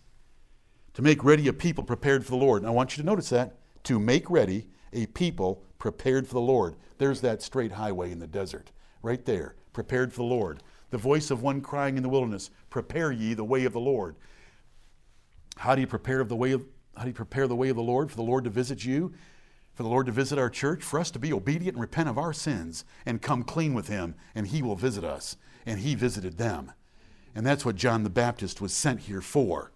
To make ready a people prepared for the Lord. And I want you to notice that. To make ready a people prepared for the Lord. There's that straight highway in the desert, right there, prepared for the Lord the voice of one crying in the wilderness, prepare ye the way of the Lord. How do you prepare the way of how do you prepare the way of the Lord for the Lord to visit you? For the Lord to visit our church, for us to be obedient and repent of our sins and come clean with Him, and He will visit us. And He visited them. And that's what John the Baptist was sent here for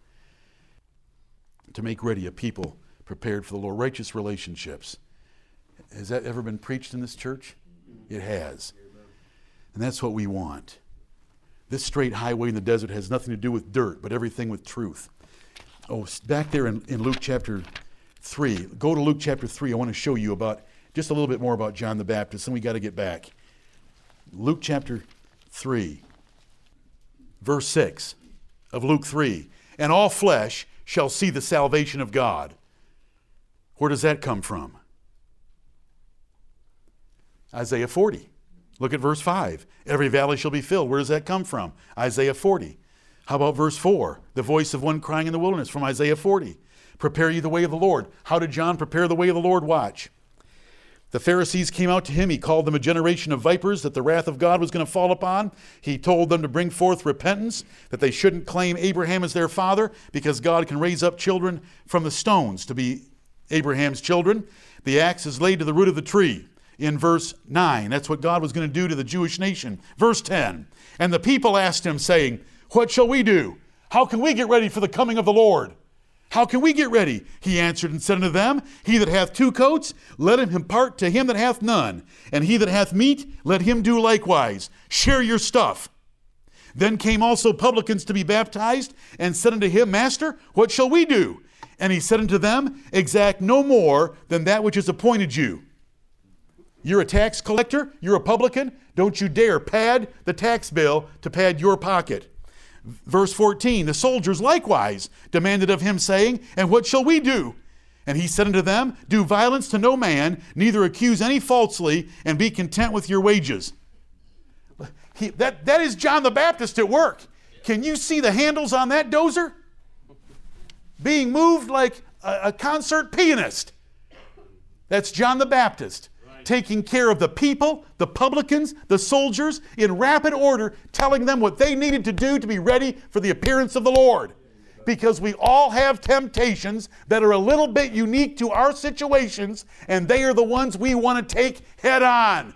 to make ready a people prepared for the Lord. Righteous relationships. Has that ever been preached in this church? It has. And that's what we want. This straight highway in the desert has nothing to do with dirt, but everything with truth. Oh, back there in, in Luke chapter 3. Go to Luke chapter 3. I want to show you about just a little bit more about John the Baptist, and we got to get back. Luke chapter 3, verse 6 of Luke 3. And all flesh shall see the salvation of God. Where does that come from? Isaiah 40. Look at verse 5. Every valley shall be filled. Where does that come from? Isaiah 40. How about verse 4? The voice of one crying in the wilderness from Isaiah 40. Prepare ye the way of the Lord. How did John prepare the way of the Lord? Watch. The Pharisees came out to him. He called them a generation of vipers, that the wrath of God was going to fall upon. He told them to bring forth repentance, that they shouldn't claim Abraham as their father, because God can raise up children from the stones to be Abraham's children, the axe is laid to the root of the tree. In verse 9, that's what God was going to do to the Jewish nation. Verse 10, and the people asked him, saying, What shall we do? How can we get ready for the coming of the Lord? How can we get ready? He answered and said unto them, He that hath two coats, let him impart to him that hath none. And he that hath meat, let him do likewise. Share your stuff. Then came also publicans to be baptized, and said unto him, Master, what shall we do? And he said unto them, Exact no more than that which is appointed you. You're a tax collector, you're a publican, don't you dare pad the tax bill to pad your pocket. Verse 14 The soldiers likewise demanded of him, saying, And what shall we do? And he said unto them, Do violence to no man, neither accuse any falsely, and be content with your wages. He, that, that is John the Baptist at work. Can you see the handles on that dozer? Being moved like a, a concert pianist. That's John the Baptist taking care of the people, the publicans, the soldiers in rapid order, telling them what they needed to do to be ready for the appearance of the Lord. Because we all have temptations that are a little bit unique to our situations, and they are the ones we want to take head on.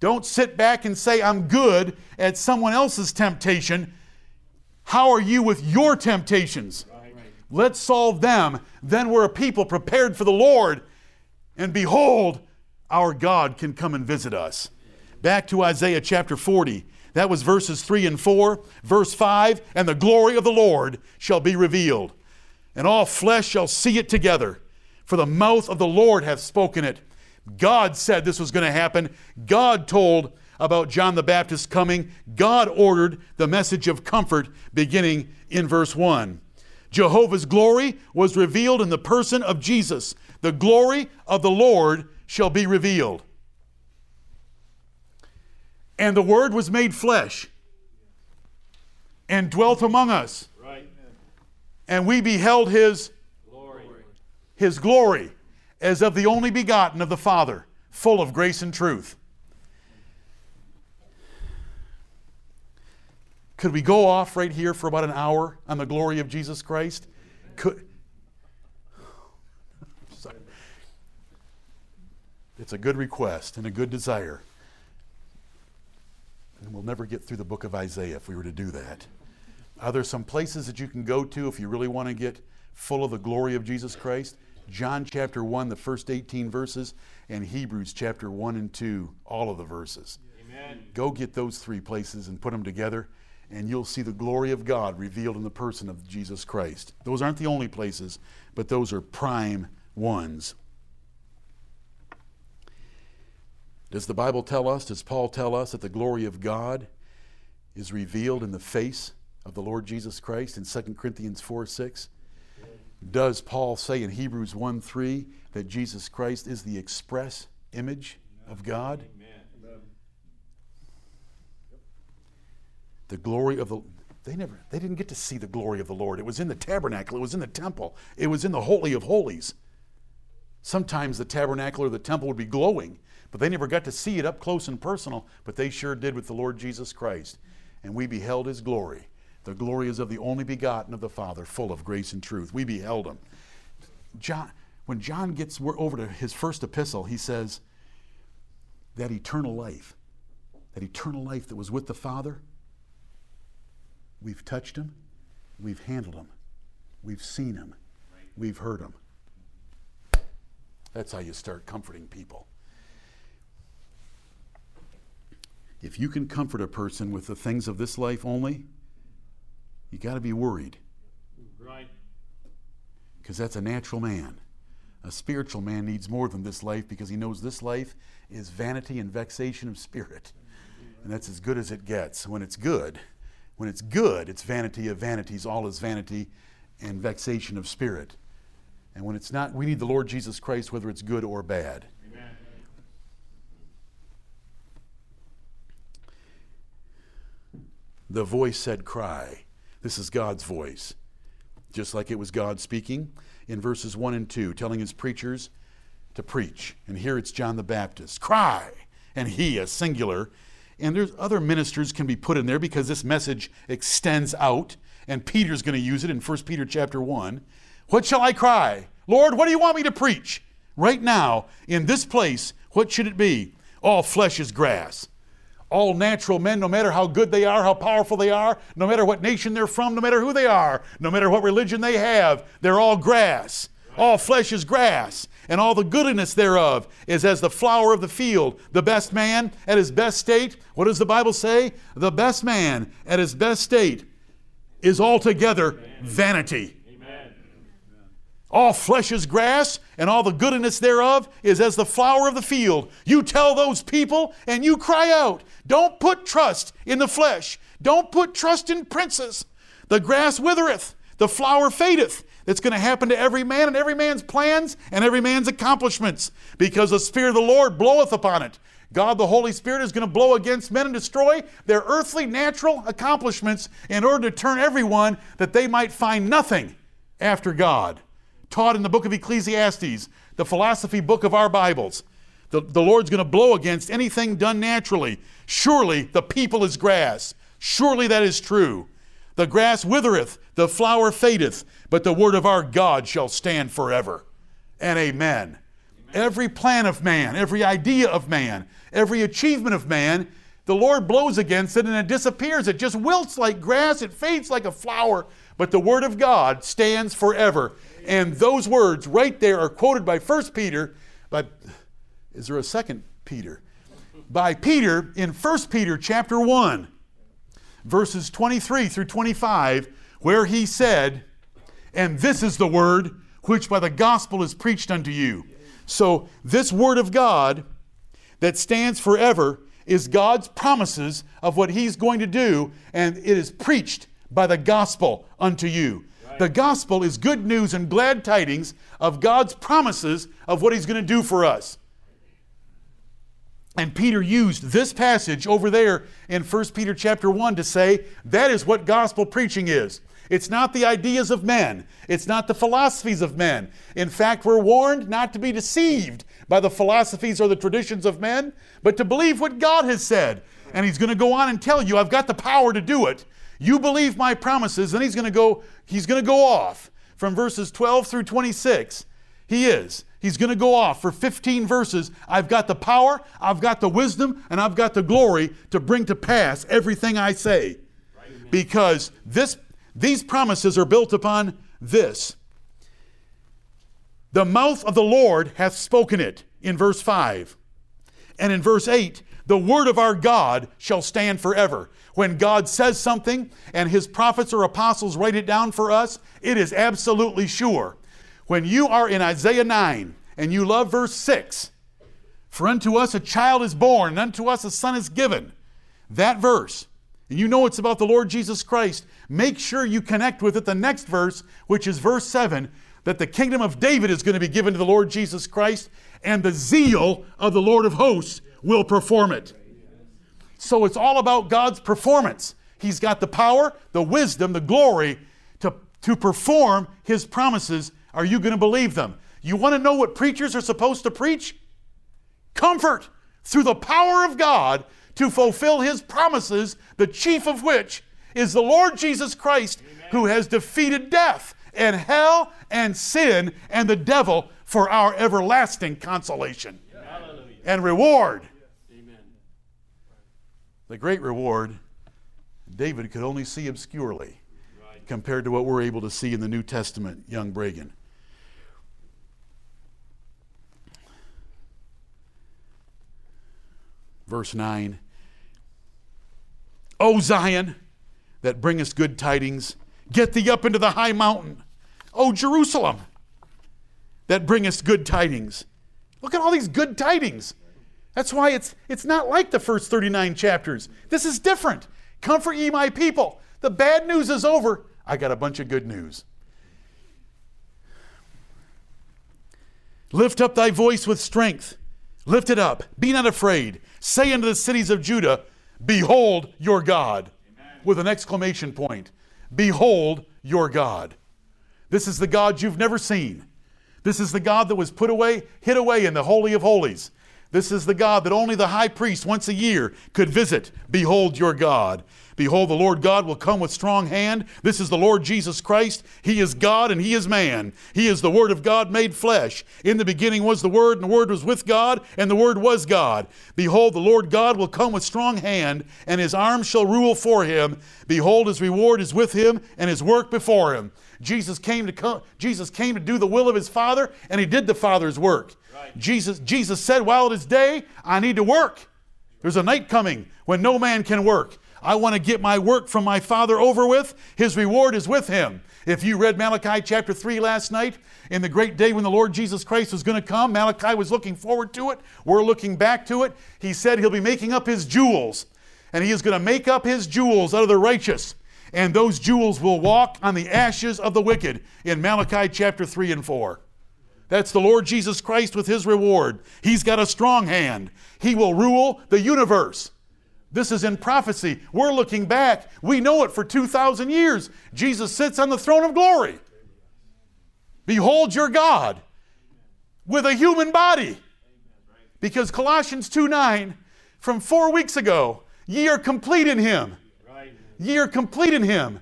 Don't sit back and say, I'm good at someone else's temptation. How are you with your temptations? Let's solve them. Then we're a people prepared for the Lord. And behold, our God can come and visit us. Back to Isaiah chapter 40. That was verses 3 and 4. Verse 5 And the glory of the Lord shall be revealed, and all flesh shall see it together. For the mouth of the Lord hath spoken it. God said this was going to happen. God told about John the Baptist coming. God ordered the message of comfort beginning in verse 1. Jehovah's glory was revealed in the person of Jesus. The glory of the Lord shall be revealed. And the Word was made flesh and dwelt among us. Right. And we beheld His glory. His glory as of the only begotten of the Father, full of grace and truth. Could we go off right here for about an hour on the glory of Jesus Christ? Could, It's a good request and a good desire. And we'll never get through the book of Isaiah if we were to do that. Are there some places that you can go to if you really want to get full of the glory of Jesus Christ? John chapter 1, the first 18 verses, and Hebrews chapter 1 and 2, all of the verses. Amen. Go get those three places and put them together, and you'll see the glory of God revealed in the person of Jesus Christ. Those aren't the only places, but those are prime ones. Does the Bible tell us, does Paul tell us that the glory of God is revealed in the face of the Lord Jesus Christ in 2 Corinthians 4 6? Does Paul say in Hebrews 1 3 that Jesus Christ is the express image of God? The glory of the they never they didn't get to see the glory of the Lord. It was in the tabernacle, it was in the temple, it was in the holy of holies. Sometimes the tabernacle or the temple would be glowing, but they never got to see it up close and personal, but they sure did with the Lord Jesus Christ. And we beheld his glory. The glory is of the only begotten of the Father, full of grace and truth. We beheld him. John, when John gets over to his first epistle, he says, that eternal life, that eternal life that was with the Father, we've touched him, we've handled him, we've seen him, we've heard him. That's how you start comforting people. If you can comfort a person with the things of this life only, you got to be worried. Right. Because that's a natural man. A spiritual man needs more than this life because he knows this life is vanity and vexation of spirit. And that's as good as it gets. When it's good, when it's good, it's vanity of vanities, all is vanity and vexation of spirit. And when it's not, we need the Lord Jesus Christ, whether it's good or bad. The voice said, Cry. This is God's voice. Just like it was God speaking in verses 1 and 2, telling his preachers to preach. And here it's John the Baptist. Cry. And he, a singular. And there's other ministers can be put in there because this message extends out. And Peter's going to use it in 1 Peter chapter 1. What shall I cry? Lord, what do you want me to preach? Right now, in this place, what should it be? All flesh is grass. All natural men, no matter how good they are, how powerful they are, no matter what nation they're from, no matter who they are, no matter what religion they have, they're all grass. All flesh is grass, and all the goodness thereof is as the flower of the field. The best man at his best state, what does the Bible say? The best man at his best state is altogether vanity. All flesh is grass, and all the goodness thereof is as the flower of the field. You tell those people, and you cry out, Don't put trust in the flesh. Don't put trust in princes. The grass withereth, the flower fadeth. It's going to happen to every man and every man's plans and every man's accomplishments, because the Spirit of the Lord bloweth upon it. God the Holy Spirit is going to blow against men and destroy their earthly natural accomplishments in order to turn everyone that they might find nothing after God taught in the book of Ecclesiastes, the philosophy book of our Bibles. The, the Lord's going to blow against anything done naturally. Surely the people is grass. Surely that is true. The grass withereth, the flower fadeth, but the word of our God shall stand forever. And amen. amen. Every plan of man, every idea of man, every achievement of man, the Lord blows against it and it disappears. It just wilts like grass, it fades like a flower, but the word of God stands forever. And those words right there are quoted by First Peter, by is there a second Peter? By Peter in First Peter chapter 1, verses 23 through 25, where he said, And this is the word which by the gospel is preached unto you. So this word of God that stands forever is God's promises of what he's going to do, and it is preached by the gospel unto you. The gospel is good news and glad tidings of God's promises of what He's going to do for us. And Peter used this passage over there in 1 Peter chapter 1 to say that is what gospel preaching is. It's not the ideas of men. It's not the philosophies of men. In fact, we're warned not to be deceived by the philosophies or the traditions of men, but to believe what God has said. And he's going to go on and tell you, I've got the power to do it. You believe my promises, then he's going to go he's going to go off from verses 12 through 26. He is. He's going to go off for 15 verses. I've got the power, I've got the wisdom, and I've got the glory to bring to pass everything I say. Because this these promises are built upon this. The mouth of the Lord hath spoken it in verse 5. And in verse 8, the word of our God shall stand forever. When God says something and his prophets or apostles write it down for us, it is absolutely sure. When you are in Isaiah 9 and you love verse 6, for unto us a child is born, and unto us a son is given, that verse, and you know it's about the Lord Jesus Christ, make sure you connect with it the next verse, which is verse 7, that the kingdom of David is going to be given to the Lord Jesus Christ, and the zeal of the Lord of hosts will perform it. So it's all about God's performance. He's got the power, the wisdom, the glory to, to perform His promises. Are you going to believe them? You want to know what preachers are supposed to preach? Comfort through the power of God to fulfill His promises, the chief of which is the Lord Jesus Christ, Amen. who has defeated death and hell and sin and the devil for our everlasting consolation and reward. The great reward, David could only see obscurely right. compared to what we're able to see in the New Testament, young Bragan. Verse 9 O Zion, that bringest good tidings, get thee up into the high mountain. O Jerusalem, that bringest good tidings. Look at all these good tidings. That's why it's, it's not like the first 39 chapters. This is different. Comfort ye my people. The bad news is over. I got a bunch of good news. Lift up thy voice with strength. Lift it up. Be not afraid. Say unto the cities of Judah, Behold your God. Amen. With an exclamation point. Behold your God. This is the God you've never seen. This is the God that was put away, hid away in the Holy of Holies. This is the God that only the high priest once a year could visit. Behold your God. Behold, the Lord God will come with strong hand. This is the Lord Jesus Christ. He is God and He is man. He is the Word of God made flesh. In the beginning was the Word, and the Word was with God, and the Word was God. Behold, the Lord God will come with strong hand, and His arm shall rule for Him. Behold, His reward is with Him, and His work before Him. Jesus came to come, Jesus came to do the will of His Father, and He did the Father's work. Right. Jesus, Jesus said, While it is day, I need to work. There's a night coming when no man can work. I want to get my work from my Father over with. His reward is with him. If you read Malachi chapter 3 last night, in the great day when the Lord Jesus Christ was going to come, Malachi was looking forward to it. We're looking back to it. He said he'll be making up his jewels, and he is going to make up his jewels out of the righteous, and those jewels will walk on the ashes of the wicked in Malachi chapter 3 and 4. That's the Lord Jesus Christ with his reward. He's got a strong hand. He will rule the universe. This is in prophecy. We're looking back. We know it for 2,000 years. Jesus sits on the throne of glory. Behold your God with a human body. Because Colossians 2 9, from four weeks ago, ye are complete in him. Ye are complete in him,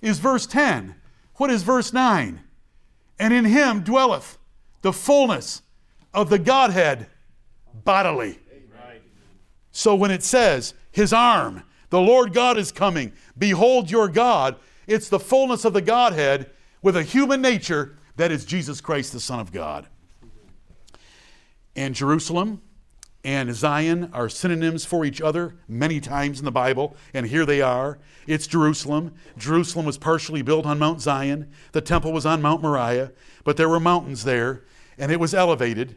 is verse 10. What is verse 9? And in him dwelleth the fullness of the Godhead bodily. So when it says, His arm, the Lord God is coming, behold your God, it's the fullness of the Godhead with a human nature that is Jesus Christ, the Son of God. And Jerusalem and Zion are synonyms for each other many times in the Bible, and here they are. It's Jerusalem. Jerusalem was partially built on Mount Zion, the temple was on Mount Moriah, but there were mountains there, and it was elevated.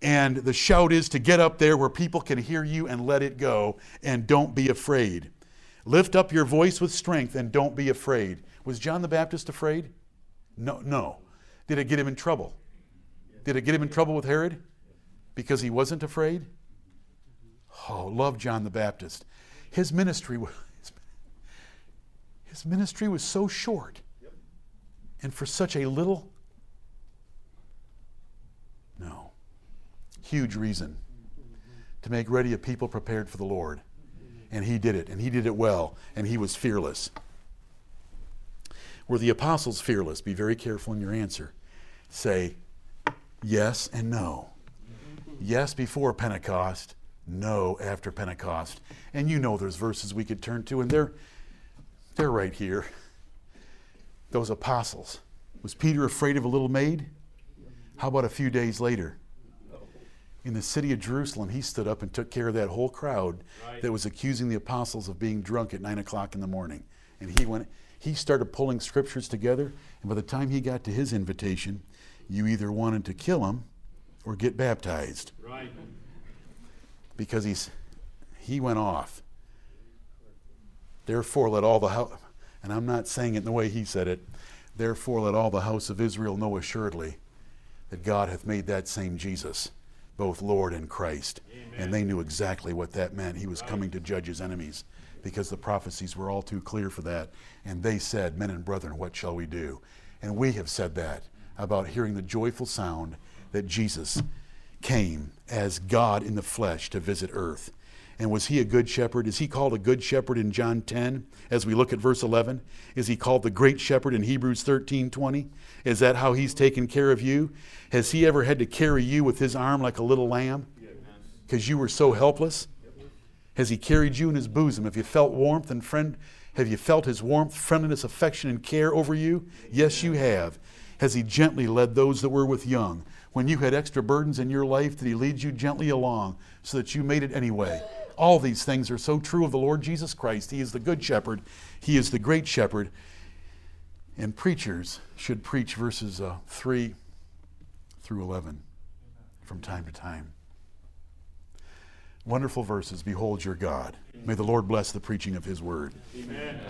And the shout is to get up there where people can hear you and let it go and don't be afraid. Lift up your voice with strength and don't be afraid. Was John the Baptist afraid? No, no. Did it get him in trouble? Did it get him in trouble with Herod? Because he wasn't afraid? Oh, love John the Baptist. His ministry was his ministry was so short. And for such a little no huge reason to make ready a people prepared for the Lord. And he did it, and he did it well, and he was fearless. Were the apostles fearless? Be very careful in your answer. Say yes and no. Yes before Pentecost, no after Pentecost. And you know there's verses we could turn to, and they're, they're right here. Those apostles. Was Peter afraid of a little maid? How about a few days later? in the city of Jerusalem, he stood up and took care of that whole crowd right. that was accusing the apostles of being drunk at nine o'clock in the morning. And he went, he started pulling scriptures together, and by the time he got to his invitation, you either wanted to kill him or get baptized. Right. Because he's he went off. Therefore let all the house and I'm not saying it in the way he said it, therefore let all the house of Israel know assuredly that God hath made that same Jesus both Lord and Christ. Amen. And they knew exactly what that meant. He was coming to judge his enemies because the prophecies were all too clear for that. And they said, Men and brethren, what shall we do? And we have said that about hearing the joyful sound that Jesus came as God in the flesh to visit earth. And was he a good shepherd? Is he called a good shepherd in John 10 as we look at verse 11? Is he called the great shepherd in Hebrews 13 20? Is that how he's taken care of you? Has he ever had to carry you with his arm like a little lamb because you were so helpless? Has he carried you in his bosom? Have you felt warmth and friend? Have you felt his warmth, friendliness, affection, and care over you? Yes, you have. Has he gently led those that were with young? When you had extra burdens in your life, did he lead you gently along so that you made it anyway? All these things are so true of the Lord Jesus Christ. He is the good shepherd, He is the great shepherd. And preachers should preach verses uh, 3 through 11 from time to time. Wonderful verses. Behold your God. May the Lord bless the preaching of His word. Amen.